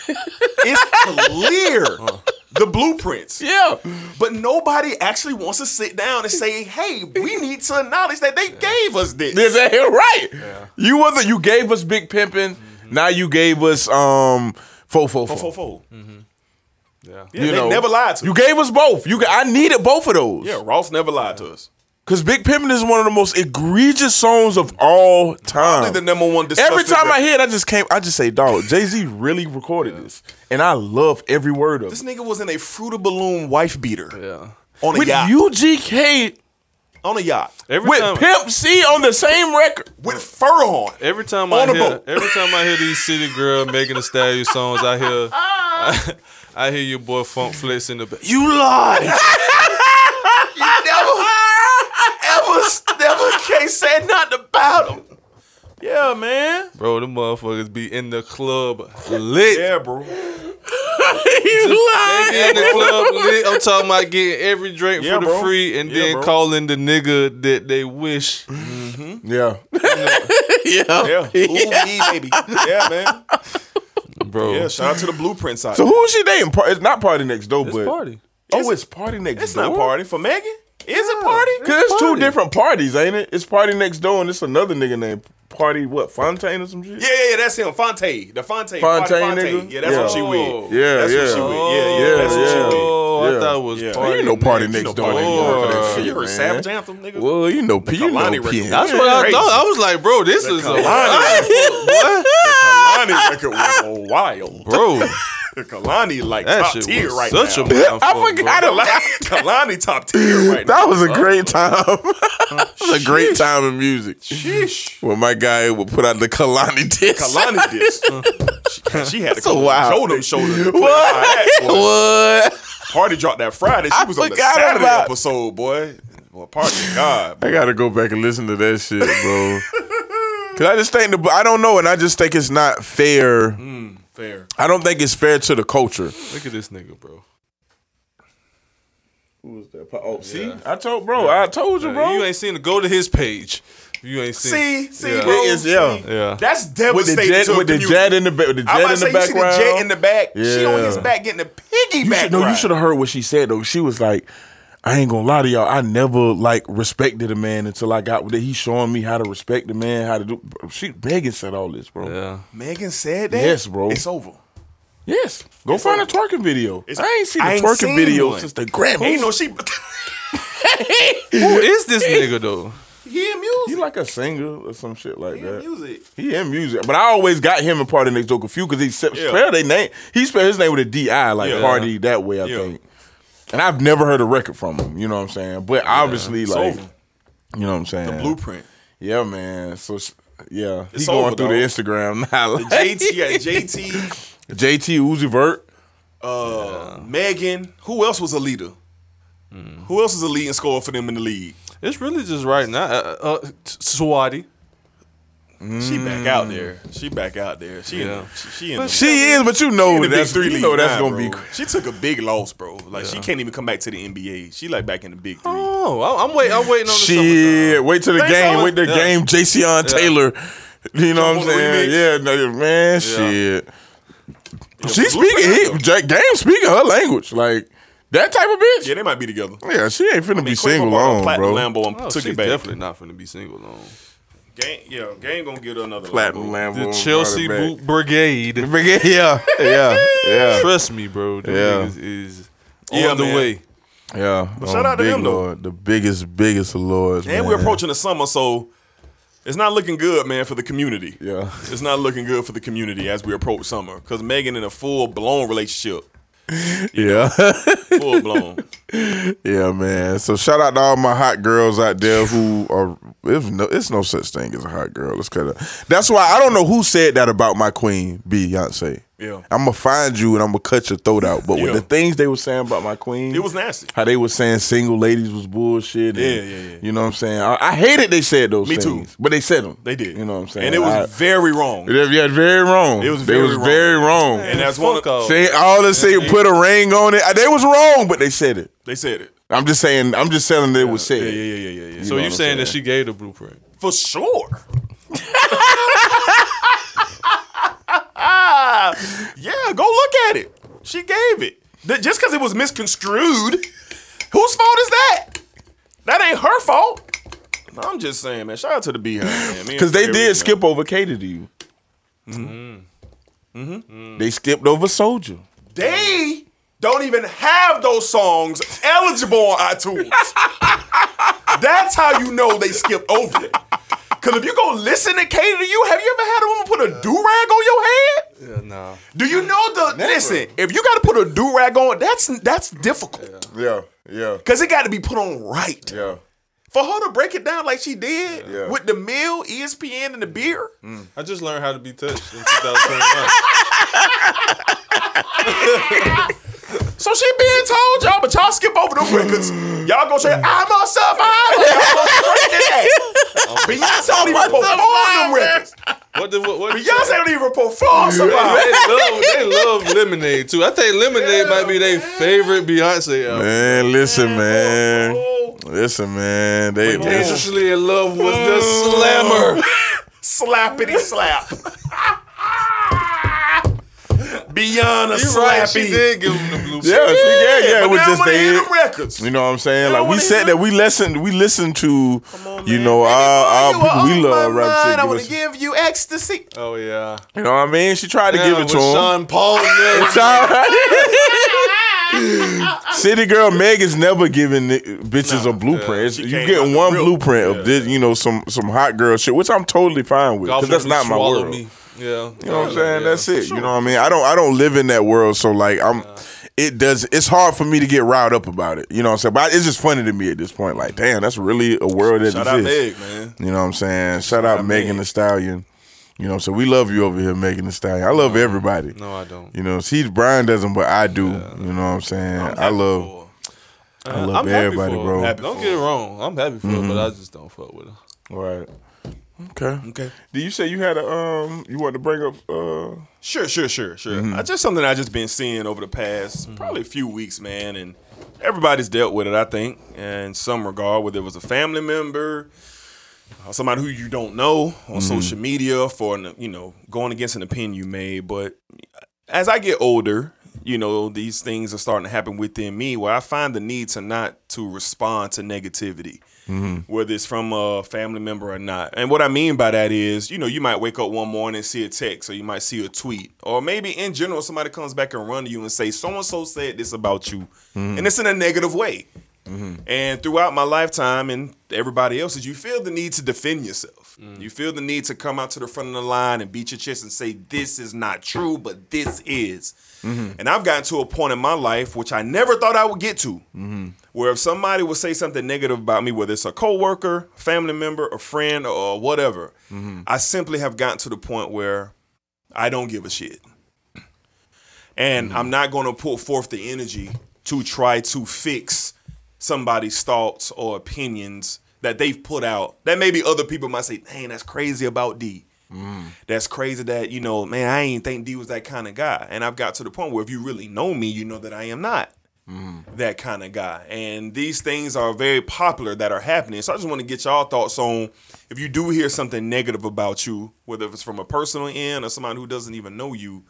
it's clear. The blueprints. Yeah. But nobody actually wants to sit down and say, hey, we need to acknowledge that they gave us this. Is that right? You wasn't you gave us big pimping. Mm. Now you gave us um fo fo Fo, fo. fo. Yeah. Yeah, You they know, never lied to You us. gave us both. You I needed both of those. Yeah, Ross never lied to us. Cause Big Pimpin' is one of the most egregious songs of all time. Probably time. the number one Every disgusting time I hear it, I just came. I just say, "Dog, Jay Z really recorded this," and I love every word of This it. nigga was in a fruity balloon wife beater Yeah. on a With yacht. UGK, on a yacht. Every with time, Pimp C on the same record. With fur on. every time On I a hear, boat. every time I hear these city girl making the stallion songs, I hear, I, ah. I hear your boy Funk Flex in the back. You lied. you never, ever, never can't say nothing about him. Yeah, man. Bro, the motherfuckers be in the club lit. Yeah, bro. you They be in the club lit. I'm talking about getting every drink Yeah, for the bro. free and Yeah, then bro. calling the nigga that they wish. Mm-hmm. Yeah, Yeah. Ooh, me, baby. Yeah, man. Bro, Yeah, shout out to the blueprint side. So who is she dating? It's not Party Next Door, it's but party. oh, it's Party Next it's Door. not party for Megan. Is it party? Cause it's two Party. different parties, ain't it? It's Party Next Door, and it's another nigga named Party what Fontaine or some shit. Yeah, yeah, yeah, that's him. Fonte. The Fonte. Fontaine Fonte. nigga? Yeah, that's what she with. Yeah, That's yeah. what she with. Yeah, yeah, Yeah, that's what she with. Oh, Yeah. I thought it was Yeah. party. you know Party next. Next know Door. Party ain't Next going Door. for that shit, you heard man. Savage Anthem, nigga? Well, you know, P, you know P. record. That's what I thought. I was like, bro, this is a Kehlani what? The Kehlani record was wild. Bro, The Kehlani like that top shit tier was right such now. a mouthful, I forgot bro. about Kehlani top tier right now. That was a great time. that was a great time in music. Sheesh. When my guy would put out the Kehlani disc. Kehlani disc. she, she had to So come wild. show them shoulders. What? What? Party dropped that Friday. She I was on the Saturday about- episode, boy. Well, party God. I gotta go back and listen to that shit, bro. Cause I just think the I don't know, and I just think it's not fair. Hmm. Fair. I don't think it's fair to the culture. Look at this nigga, bro. Who was that? Oh, see, I told bro, I told you, bro. You ain't seen it. Go to his page. You ain't seen. See, see, Yeah. bro. It is, see? yeah. Yeah. That's with the jet, to a with the jet in the back, with the I'm jet about in to the say, you see the jet in the back. She on his back getting the piggyback. You should, no, you should have heard what she said though. She was like, "I ain't gonna lie to y'all. I never like respected a man until I got with it. He's showing me how to respect a man, how to do." She Megan said all this, bro. Yeah. Megan said that. Yes, bro. It's over. Yes, go find a twerking video. It's- I ain't seen I a ain't twerking seen video one. since the Grammys. Ain't no she. Who is this nigga though? he in music. He like a singer or some shit like He that. He in music. He in music, but I always got him in Party Next Door confused because he se- Yeah. spelled their name. He spelled his name with a D I, like Yeah. Party that way. I Yeah. think. And I've never heard a record from him. You know what I'm saying? But obviously, It's like, over. you know what I'm saying? The blueprint. Yeah, man. So yeah, It's he going over, through dog. the Instagram now. Like, JT, yeah, JT, JT Uzi Vert. uh, Megan. Who else was a leader? Who else is a leading scorer for them in the league? It's really just right now. Uh, uh, Saweetie. She back out mm. there. She back out there. She in Yeah. the, she, she in the, She is, but you know in that's three you league. know that's gonna bro. be. She took a big loss, bro. Like she can't even come back to the NBA. She like back in the big three. Oh, I- I'm waiting. I'm waiting on the Shit, wait till the Think game. so? Wait the Yeah. game. Jason Taylor. You know Jump what I'm on the saying? Yeah, no, man, shit. She but speaking. He, Jack Game speaking her language. Like that type of bitch. Yeah, they might be together. Yeah, she ain't finna be Quavo single bought long, bro. Lambo and Oh, took she's it back. definitely not finna be single long. Game, yeah, game gonna get another Platinum Lambo. Lambo. The Chelsea brought it Boot Brigade. back. Yeah, yeah, yeah, Trust me, bro. Them Yeah. niggas is Yeah, on the man. way. yeah. But oh, shout out to big them, though. Lord, the biggest, biggest of lords. And man. we're approaching the summer, so it's not looking good, man, for the community. Yeah. It's not looking good for the community as we approach summer. Because Megan in a full blown relationship. Yeah. full blown. Yeah, man. So shout out to all my hot girls out there who are. It's no, it's no such thing as a hot girl. It's kind of. That's why I don't know who said that about my queen, Beyonce. Yeah. I'm gonna find you and I'm gonna cut your throat out. But with the things they were saying about my queen, It was nasty. how they were saying single ladies was bullshit. and- Yeah, yeah, yeah. You know what I'm saying? I, I hated they said those Me too. things, but they said them. They did. You know what I'm saying? And it was I- very wrong. yeah, yeah, very wrong. It was Very They very was wrong. very wrong. And that's one of off. Say all the say put a ring on it. They was wrong, but they said it. they said it. I'm just saying. I'm just saying that it was said. Yeah, yeah, yeah, yeah, yeah. yeah. So you what I'm saying that she gave the blueprint? For sure. yeah, go look at it. She gave it. Just because it was misconstrued, whose fault is that? That ain't her fault. I'm just saying, man. Shout out to the BeyHive, man. Because they did skip over Cater 2 U. Mm-hmm. They skipped over Soldier. They don't even have those songs eligible on iTunes. That's how you know they skipped over it. Because if you go listen to Cater 2 U, have you ever had a woman put a do rag on your head? Yeah, nah. Do you know the listen? If you got to put a do rag on, that's that's difficult Yeah, yeah, because it got to be put on right. yeah. For her to break it down like she did Yeah. with the meal, ESPN, and the beer. Mm. I just learned how to be touched in 2021. So she being told y'all, but y'all skip over them records. Y'all go say, I'm a survivor. Y'all go straight to that. Beyonce don't even perform them records. what the what? what Beyonce don't even perform survivor. they love they love Lemonade too. I think Lemonade might be their favorite Beyonce album. Man, listen, man. Oh, Listen, man. They, they in love with the slammer. slappity slap. Beyond a You slappy. right? She did give him the blueprint. yeah, she- yeah, yeah. but It was just wanna they. hear them records. You know what I'm saying? Like we said that we listened, we listened to, on, you know, our, our people we love rap mind. shit. I want to give you ecstasy. Oh yeah. You know what I mean? She tried to give it to him. Sean Paul. Yeah. City girl Meg is never giving bitches a blueprint. She you get one the blueprint yeah. of this, you know, some some hot girl shit, which I'm totally fine with because that's not my world. Me. Yeah. You know what I'm saying? That's it. You know what I mean? I don't I don't live in that world, so like I'm. It does. It's hard for me to get riled up about it. You know what I'm saying? But it's just funny to me at this point. Like, damn, that's really a world that Shout out exists. Meg, man. You know what I'm saying? Shout out out Megan Meg. the Stallion. You know, so we love you over here, Megan Thee Stallion. I love everybody. No, I don't. You know, see, Brian doesn't, but I do. You know what I'm saying? I love, I love I'm everybody, bro. Don't get it wrong. I'm happy for her, but mm-hmm. I just don't fuck with her. Right. Okay. Okay. Did you say you had a um? You wanted to bring up uh? Sure, sure, sure, sure. Mm-hmm. Just something I just been seeing over the past probably a few weeks, man, and everybody's dealt with it. I think, in some regard, whether it was a family member, uh, somebody who you don't know on Mm-hmm. social media for you know going against an opinion you made. But as I get older, you know these things are starting to happen within me where I find the need to not to respond to negativity Mm-hmm. whether it's from a family member or not. And what I mean by that is, you know, you might wake up one morning and see a text, or you might see a tweet, or maybe in general somebody comes back and run to you and say, "So and so said this about you," mm-hmm. and it's in a negative way. Mm-hmm. And throughout my lifetime and everybody else's, you feel the need to defend yourself. Mm. You feel the need to come out to the front of the line and beat your chest and say, This is not true, but this is. Mm-hmm. And I've gotten to a point in my life, which I never thought I would get to, mm-hmm. where if somebody would say something negative about me, whether it's a coworker, family member, a friend, or whatever, mm-hmm. I simply have gotten to the point where I don't give a shit. And I'm not going to put forth the energy to try to fix somebody's thoughts or opinions that they've put out. That maybe other people might say, "Dang, that's crazy about D." Mm. That's crazy that you know, man. I ain't think D was that kind of guy. And I've got to the point where if you really know me, you know that I am not mm. that kind of guy. And these things are very popular that are happening. So I just want to get y'all thoughts on if you do hear something negative about you, whether it's from a personal end or somebody who doesn't even know you.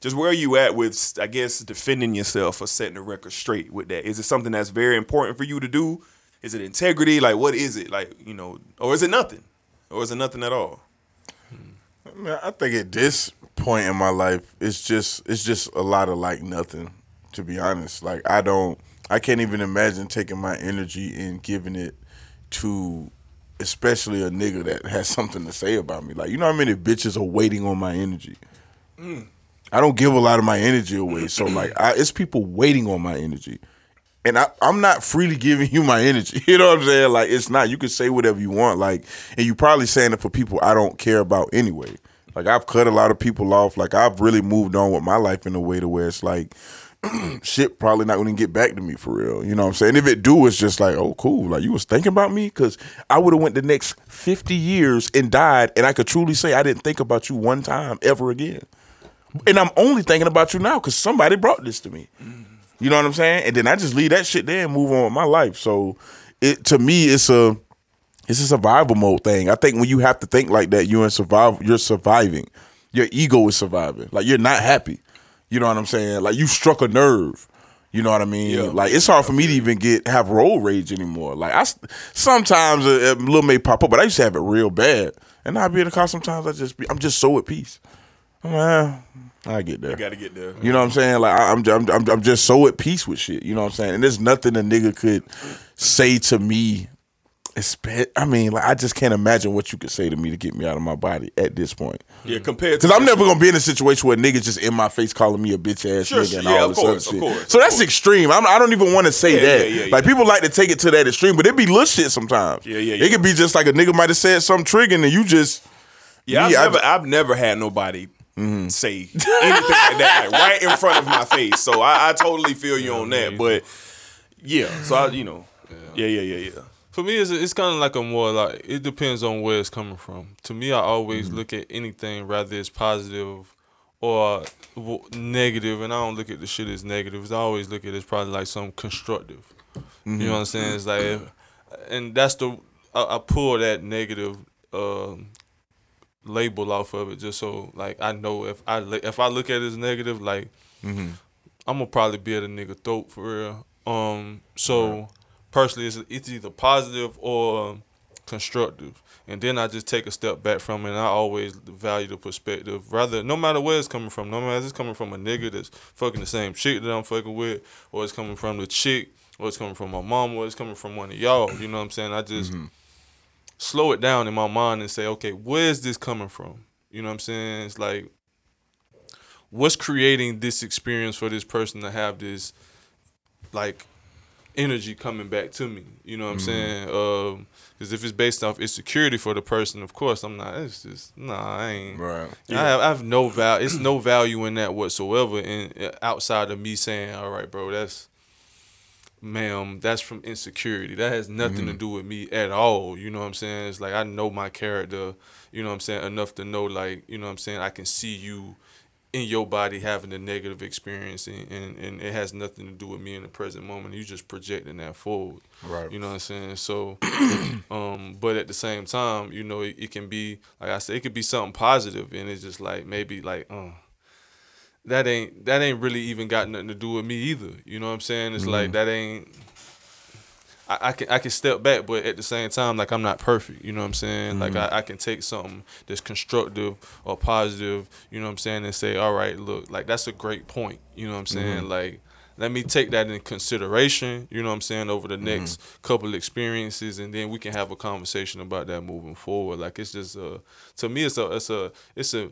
Just where are you at with, I guess, defending yourself or setting the record straight with that? Is it something that's very important for you to do? Is it integrity? Like, what is it? Like, you know, or is it nothing? Or is it nothing at all? Man, I think at this point in my life, it's just it's just a lot of like nothing. To be honest, like I don't, I can't even imagine taking my energy and giving it to, especially a nigga that has something to say about me. Like you know how many bitches are waiting on my energy. Mm. I don't give a lot of my energy away. So like, I, it's people waiting on my energy, and I, I'm not freely giving you my energy. You know what I'm saying? Like, it's not. You can say whatever you want. Like, and you're probably saying it for people I don't care about anyway. Like, I've cut a lot of people off. Like, I've really moved on with my life in a way to where it's like. shit probably not gonna get back to me for real. You know what I'm saying? If it do, it's just like, oh, cool. Like you was thinking about me because I would have went the next 50 years and died, and I could truly say I didn't think about you one time ever again. And I'm only thinking about you now because somebody brought this to me. You know what I'm saying? And then I just leave that shit there and move on with my life. So it to me, it's a it's a survival mode thing. I think when you have to think like that, you're in survival. You're surviving. Your ego is surviving. Like you're not happy. You know what I'm saying? Like you struck a nerve. You know what I mean? Like it's hard for me to even get have road rage anymore. Like I sometimes a, a little may pop up, but I used to have it real bad. And I'd be in the car. Sometimes I just be, I'm just so at peace. I'm like, eh, I get there. Got to get there. You know what I'm saying? Like I- I'm, I'm, I'm, just so at peace with shit. You know what I'm saying? And there's nothing a nigga could say to me. I mean, like I just can't imagine what you could say to me to get me out of my body at this point. Yeah, compared to Because I'm never gonna be in a situation where niggas just in my face calling me a bitch ass Sure, nigga and yeah, all this course, other shit. course, so that's course. extreme. I'm, I don't even want to say Yeah, that. yeah, yeah, like yeah. people like to take it to that extreme, but it be little shit sometimes. Yeah, yeah, It could be just like a nigga might have said something triggering and you just Yeah, I've, I- never, I've never had nobody Mm-hmm. say anything like that, like right in front of my face. So I, I totally feel you on that. But yeah, so I, you know, yeah, yeah, yeah, yeah. For me, it's, it's kind of like a more like it depends on where it's coming from. To me, I always mm-hmm. look at anything rather it's positive or w- negative, and I don't look at the shit as negative. I always look at it as probably like something constructive. You know mm-hmm. what I'm saying? It's like, if- and that's the I, I pull that negative um, label off of it just so like I know if I if I look at it as negative, like I'm gonna probably be at a nigga throat for real. Um, so personally, it's, it's either positive or constructive, and then I just take a step back from it. and I always value the perspective, rather no matter where it's coming from, no matter if it's coming from a nigga that's fucking the same chick that I'm fucking with, or it's coming from the chick, or it's coming from my mom, or it's coming from one of y'all. You know what I'm saying? I just slow it down in my mind and say, okay, where's this coming from? You know what I'm saying? It's like, what's creating this experience for this person to have this, like, energy coming back to me? You know what I'm mm-hmm. saying? Um, because if it's based off insecurity for the person, of course, I'm not. It's just nah, I ain't. Right. I have, I have no value. It's no value in that whatsoever. And outside of me saying, "All right, bro, that's, ma'am, that's from insecurity. That has nothing to do with me at all." You know what I'm saying? It's like I know my character. You know what I'm saying? Enough to know, like, you know what I'm saying. I can see you in your body having a negative experience, and, and, and it has nothing to do with me in the present moment. You just projecting that forward. Right. You know what I'm saying? So, um, but at the same time, you know, it, it can be like I said, it could be something positive, and it's just like maybe like, uh, that ain't that ain't really even got nothing to do with me either. You know what I'm saying? It's like mm. that ain't. I, I can I can step back, but at the same time, like I'm not perfect. You know what I'm saying? Like mm. I, I can take something that's constructive or positive. You know what I'm saying, and say, all right, look, like that's a great point. You know what I'm mm-hmm. saying? Like let me take that in consideration. You know what I'm saying over the mm-hmm. next couple experiences, and then we can have a conversation about that moving forward. Like it's just uh to me, it's a it's a it's a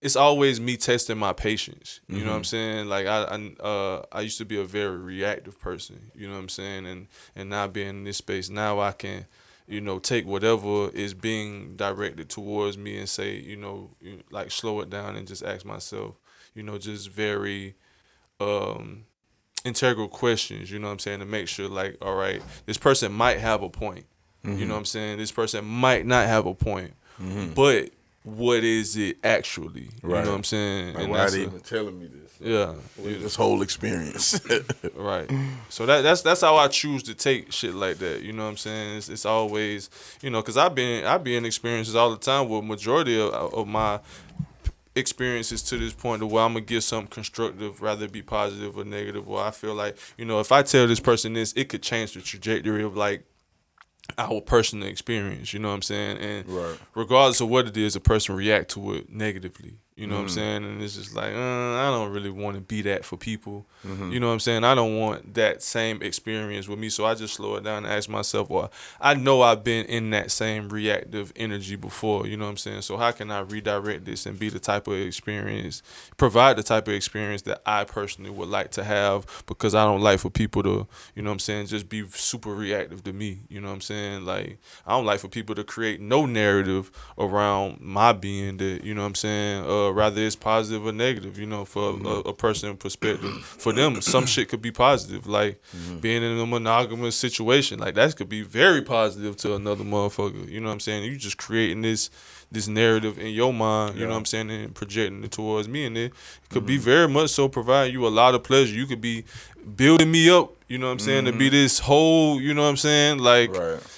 it's always me testing my patience. You know what I'm saying? Like I, I uh I used to be a very reactive person. You know what I'm saying? And and now being in this space, now I can, you know, take whatever is being directed towards me and say, you know, you, like slow it down and just ask myself, you know, just very um integral questions, you know what I'm saying, to make sure like, all right, this person might have a point. You know what I'm saying? This person might not have a point. But what is it actually? You Right. know what I'm saying? Like, And why are they a- even telling me this? yeah. This whole experience. Right. So that that's that's how I choose to take shit like that. You know what I'm saying? It's, it's always you know because I've been I be in experiences all the time with majority of, of my experiences to this point to where I'm gonna give something constructive, rather it be positive or negative. Or I feel like you know if I tell this person this, it could change the trajectory of like our personal experience. You know what I'm saying? And Right. regardless of what it is, a person react to it negatively. You know what I'm saying? And it's just like, uh, I don't really want to be that for people. Mm-hmm. You know what I'm saying? I don't want that same experience with me. So I just slow it down and ask myself, well, I know I've been in that same reactive energy before. You know what I'm saying? So how can I redirect this and be the type of experience, provide the type of experience that I personally would like to have? Because I don't like for people to, you know what I'm saying, just be super reactive to me. You know what I'm saying? Like I don't like for people to create no narrative around my being that, you know what I'm saying, uh, Uh, rather it's positive or negative, you know, for a, a person perspective. For them, some shit could be positive, like mm-hmm. being in a monogamous situation. Like that could be very positive to another motherfucker. You know what I'm saying? You just creating this this narrative in your mind, you know what I'm saying, and projecting it towards me. And it could be mm-hmm. very much so providing you a lot of pleasure. You could be building me up, you know what I'm saying, to be mm-hmm. this whole, you know what I'm saying, like Right.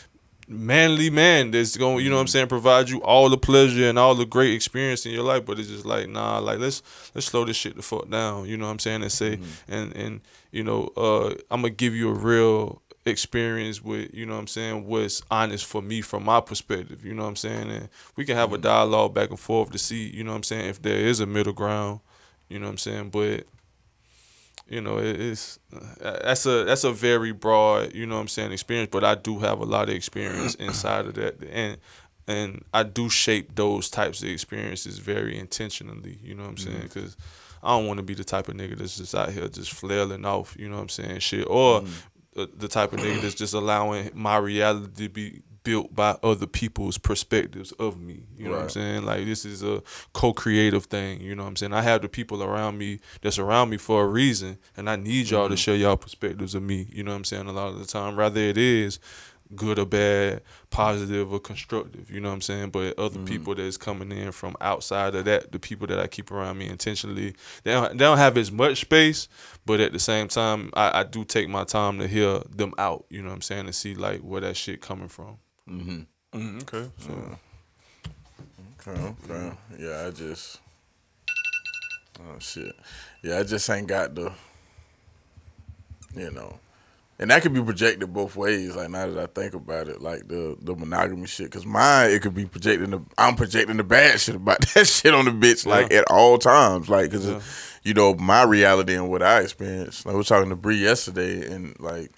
Manly man that's going you know what I'm mm-hmm. saying provide you all the pleasure and all the great experience in your life but it's just like nah like let's let's slow this shit the fuck down you know what I'm saying and say mm-hmm. and and you know uh I'm gonna give you a real experience with you know what I'm saying what's honest for me from my perspective you know what I'm saying and we can have a mm-hmm. dialogue back and forth to see you know what I'm saying if there is a middle ground you know what I'm saying but you know it's uh, that's a that's a very broad you know what i'm saying experience but i do have a lot of experience inside of that. And and i do shape those types of experiences very intentionally you know what i'm saying? Because i don't want to be the type of nigga that's just out here just flailing off you know what i'm saying shit. Or the, the type of nigga that's just allowing my reality to be built by other people's perspectives of me. You know what I'm saying? Like this is a co-creative thing. You know what I'm saying? I have the people around me that's around me for a reason, and I need y'all to mm-hmm. share y'all perspectives of me. You know what I'm saying? A lot of the time, rather it is good or bad, positive or constructive. You know what I'm saying? But other mm-hmm. people that's coming in from outside of that, the people that I keep around me intentionally, they don't, they don't have as much space. But at the same time, I, I do take my time to hear them out. You know what I'm saying? To see like where that shit coming from. Mm, okay. So Okay, okay. Yeah, I just. Oh shit. Yeah, I just ain't got the. You know, and that could be projected both ways. Like now that I think about it, like the the monogamy shit. Cause mine, it could be projecting the. I'm projecting the bad shit about that shit on the bitch, like at all times. Like, cause you know my reality and what I experienced. Like, I was talking to Bree yesterday, and like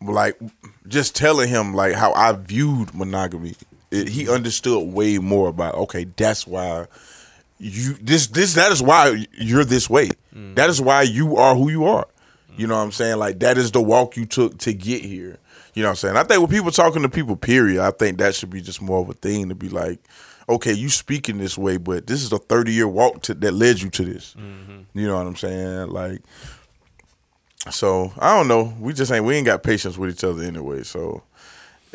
like just telling him like how I viewed monogamy. It, he mm-hmm. understood way more about okay, that's why you this this that is why you're this way. Mm-hmm. That is why you are who you are. You mm-hmm. know what I'm saying? Like that is the walk you took to get here. You know what I'm saying? I think when people talking to people, period, I think that should be just more of a thing to be like, okay, you speaking this way, but this is a 30 year walk to, that led you to this. You know what I'm saying? Like, so I don't know. We just ain't we ain't got patience with each other anyway. So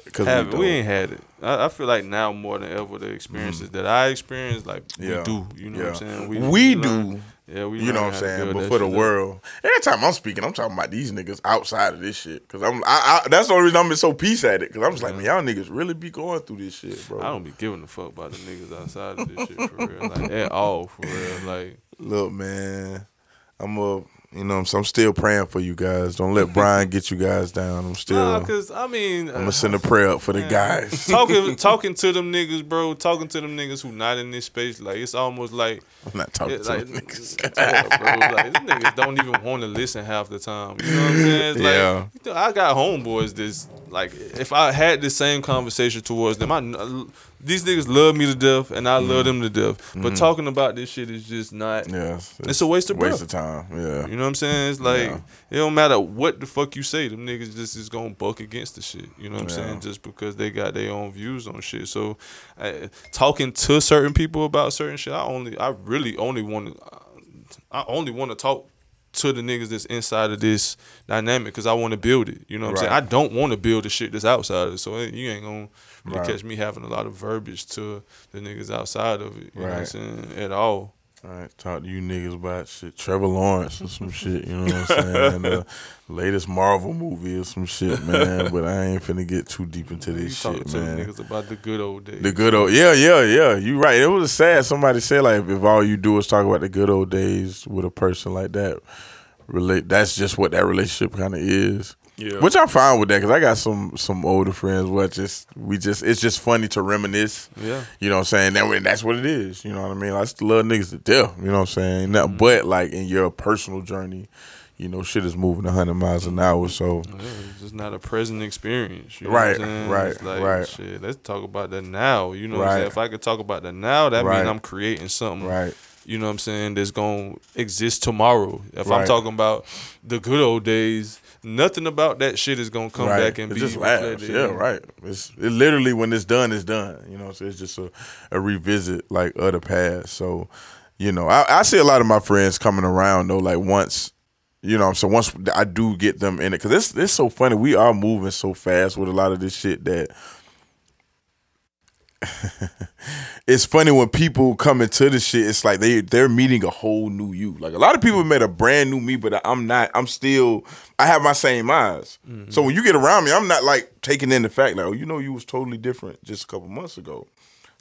because we, we, ain't had it. I, I feel like now more than ever the experiences mm-hmm. that I experienced, like Yeah. we do. You know what I'm saying? We learn- do. Yeah, we. You know what I'm saying? But for the world, every time I'm speaking, I'm talking about these niggas outside of this shit. Cause I'm, I, I that's the only reason I'm so peace at it. Cause I'm just like, man, y'all niggas really be going through this shit, bro. I don't be giving a fuck about the niggas outside of this shit for real, like at all for real. Like Look, man, I'm a, you know, what I'm, still praying for you guys. Don't let Brian get you guys down. I'm still, nah, I mean I'm gonna send a prayer up for the Man. guys. talking talking to them niggas, bro. Talking to them niggas who not in this space, like it's almost like I'm not talking it, to like, them niggas. bro, like these niggas don't even want to listen half the time. You know what I'm saying? It's like, Yeah. know, I got homeboys. This like, if I had the same conversation towards them, I these niggas love me to death, and I love them to death. But talking about this shit is just not. Mm-hmm. Yeah, It's a waste of waste breath. of time. Yeah, You know what I'm saying? It's like Yeah. it don't matter what the fuck you say, them niggas just is gonna buck against the shit. You know what I'm Yeah. saying? Just because they got their own views on shit. So, uh, talking to certain people about certain shit, I only, I really only want to, I only want to talk to the niggas that's inside of this dynamic because I want to build it. You know what I'm saying? I don't want to build the shit that's outside of it. So eh, you ain't gonna really Right. catch me having a lot of verbiage to the niggas outside of it. You know what I'm Right. saying? At all. All right, talk to you niggas about shit. Trevor Lawrence or some shit, you know what I'm saying? the latest Marvel movie or some shit, man. But I ain't finna get too deep into this talking shit, man. niggas about the good old days. The good old, yeah, yeah, yeah. You right. It was sad. Somebody said like, if all you do is talk about the good old days with a person like that, relate. That's just what that relationship kind of is. Yeah. Which I'm fine with that because I got some some older friends where just we just it's just funny to reminisce. Yeah. You know what I'm saying? That way that's what it is. You know what I mean? I still love niggas to death. You know what I'm saying? Now, mm-hmm. but like in your personal journey, you know, shit is moving 100 miles an hour. So Yeah, it's just not a present experience. You know Right, what I'm right, like, right. Shit, let's talk about the now. You know what I'm Right. saying? If I could talk about the now, that Right. means I'm creating something. right, You know what I'm saying? That's gonna exist tomorrow. If I'm talking about the good old days, nothing about that shit is gonna come right. back and it be just reflected. Yeah, right. It's it literally when it's done, it's done. You know, so it's just a, a revisit like of the past. So, you know, I, I see a lot of my friends coming around though. Like once, you know, so once I do get them in it, because it's it's so funny. We are moving so fast with a lot of this shit that. it's funny when people come into the shit. It's like they they're meeting a whole new you. Like a lot of people met a brand new me, but I'm not. I'm still. I have my same eyes. Mm-hmm. So when you get around me, I'm not like taking in the fact like, oh, you know, you was totally different just a couple months ago.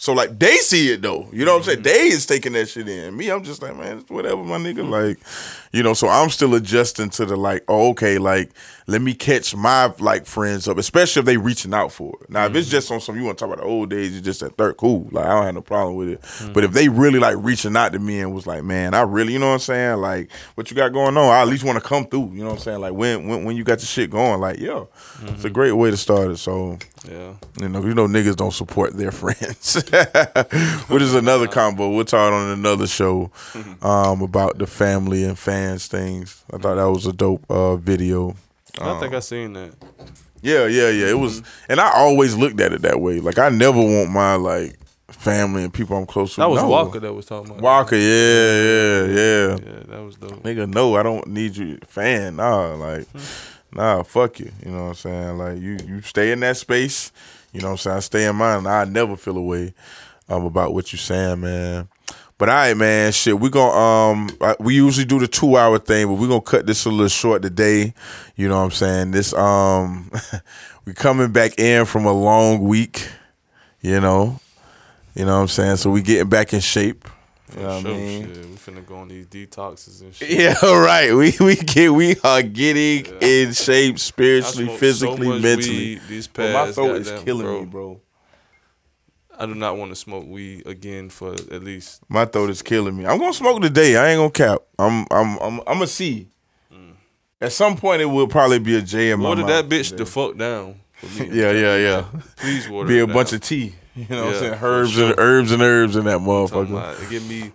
So like they see it though. You know what I'm saying? Mm-hmm. They is taking that shit in. Me, I'm just like, man, it's whatever, my nigga. Mm-hmm. Like, you know, so I'm still adjusting to the like, oh, okay, like, let me catch my like friends up, especially if they reaching out for it. Now, if it's just on some you want to talk about the old days, you just that third cool. Like, I don't have no problem with it. But if they really like reaching out to me and was like, man, I really, you know what I'm saying? Like, what you got going on? I at least want to come through. You know what I'm saying? Like when when when you got your shit going, like, yo, it's a great way to start it. So Yeah. you know, you know, niggas don't support their friends, which is another combo. We'll talk on another show um, about the family and fans things. I thought that was a dope uh, video. I Um, think I seen that. Yeah, yeah, yeah. It was, and I always looked at it that way. Like I never want my like family and people I'm close to. That was no. Walker that was talking about. Walker, yeah, yeah, yeah. Yeah, that was dope. Nigga, no, I don't need you fan. Nah, like, nah, fuck you. You know what I'm saying? Like, you you stay in that space. You know what I'm saying? I stay in mine. And I never feel away way um, about what you're saying, man. But all right, man, shit. We gonna um, we usually do the two hour thing, but we gonna cut this a little short today. You know what I'm saying? This um, we coming back in from a long week. You know, you know what I'm saying. So we getting back in shape. You know what Sure, I mean? shit. We finna go on these detoxes and shit. Yeah, right. We we get we are getting in shape spiritually, physically, so mentally. these past, my throat is killing bro, me, bro. I do not want to smoke weed again for at least. My throat is killing me. I'm gonna smoke today. I ain't gonna cap. I'm I'm I'm I'm a C. At some point, it will probably be a J in my Water that bitch today. the fuck down. Yeah, yeah, yeah. Please water Be a bunch of tea. You know what I'm saying? Herbs sure. and herbs and herbs in that motherfucker. Give me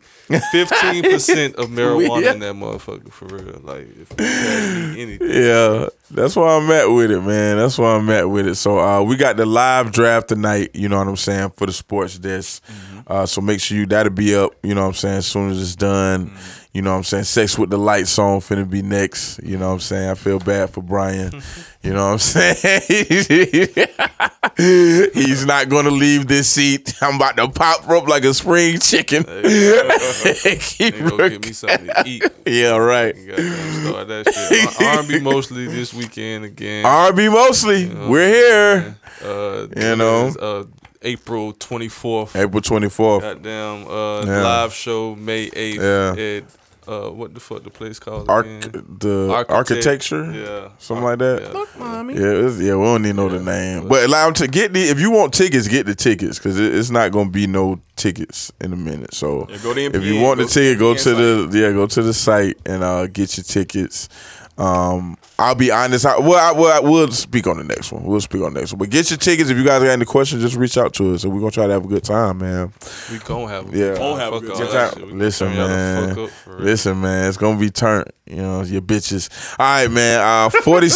fifteen percent of marijuana Yeah. in that motherfucker for real. Like if you pass me anything, Yeah, that's why I'm at with it, man. That's why I'm at with it. So uh, we got the live draft tonight. You know what I'm saying for the sports desk. Uh, so make sure you that'll be up. You know what I'm saying as soon as it's done. You know what I'm saying. Sex with the lights on finna be next. You know what I'm saying. I feel bad for Brian. you know what I'm saying. He's not gonna leave this seat. I'm about to pop up like a spring chicken. Keep get me something to eat. Yeah, right. Start that shit. R&B mostly this weekend again. R&B mostly. We're here. Uh, You know. is, uh, April twenty fourth. April 24th. Goddamn, uh, Yeah. live show May eighth. Yeah. At uh, what the fuck the place called? Arch- again? the Architect- architecture, Yeah, something like that. Yeah. Yeah, it's, yeah, we don't need to know the name, but allow to get the. If you want tickets, get the tickets because it, it's not gonna be no tickets in a minute. So Yeah, go to if you want the go to ticket, go to the yeah, go to the site and uh, get your tickets. Um, I'll be honest. I, well, I, well, I will speak on the next one. We'll speak on the next one. But get your tickets. If you guys got any questions, just reach out to us, and we're gonna try to have a good time, man. We gon' have. Yeah. good Gon' time. have a good all time. that shit. We Listen, turn y'all the man. fuck up. Listen, man, it's gonna be turned. You know, your bitches. All right, man. Uh, forty.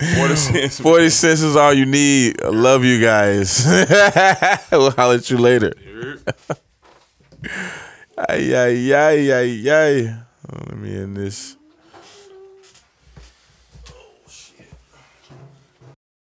What a sense. 40 cents is all you need. I love you guys. we'll holler at you later. Ay, ay, ay, ay, ay. Oh, let me end this.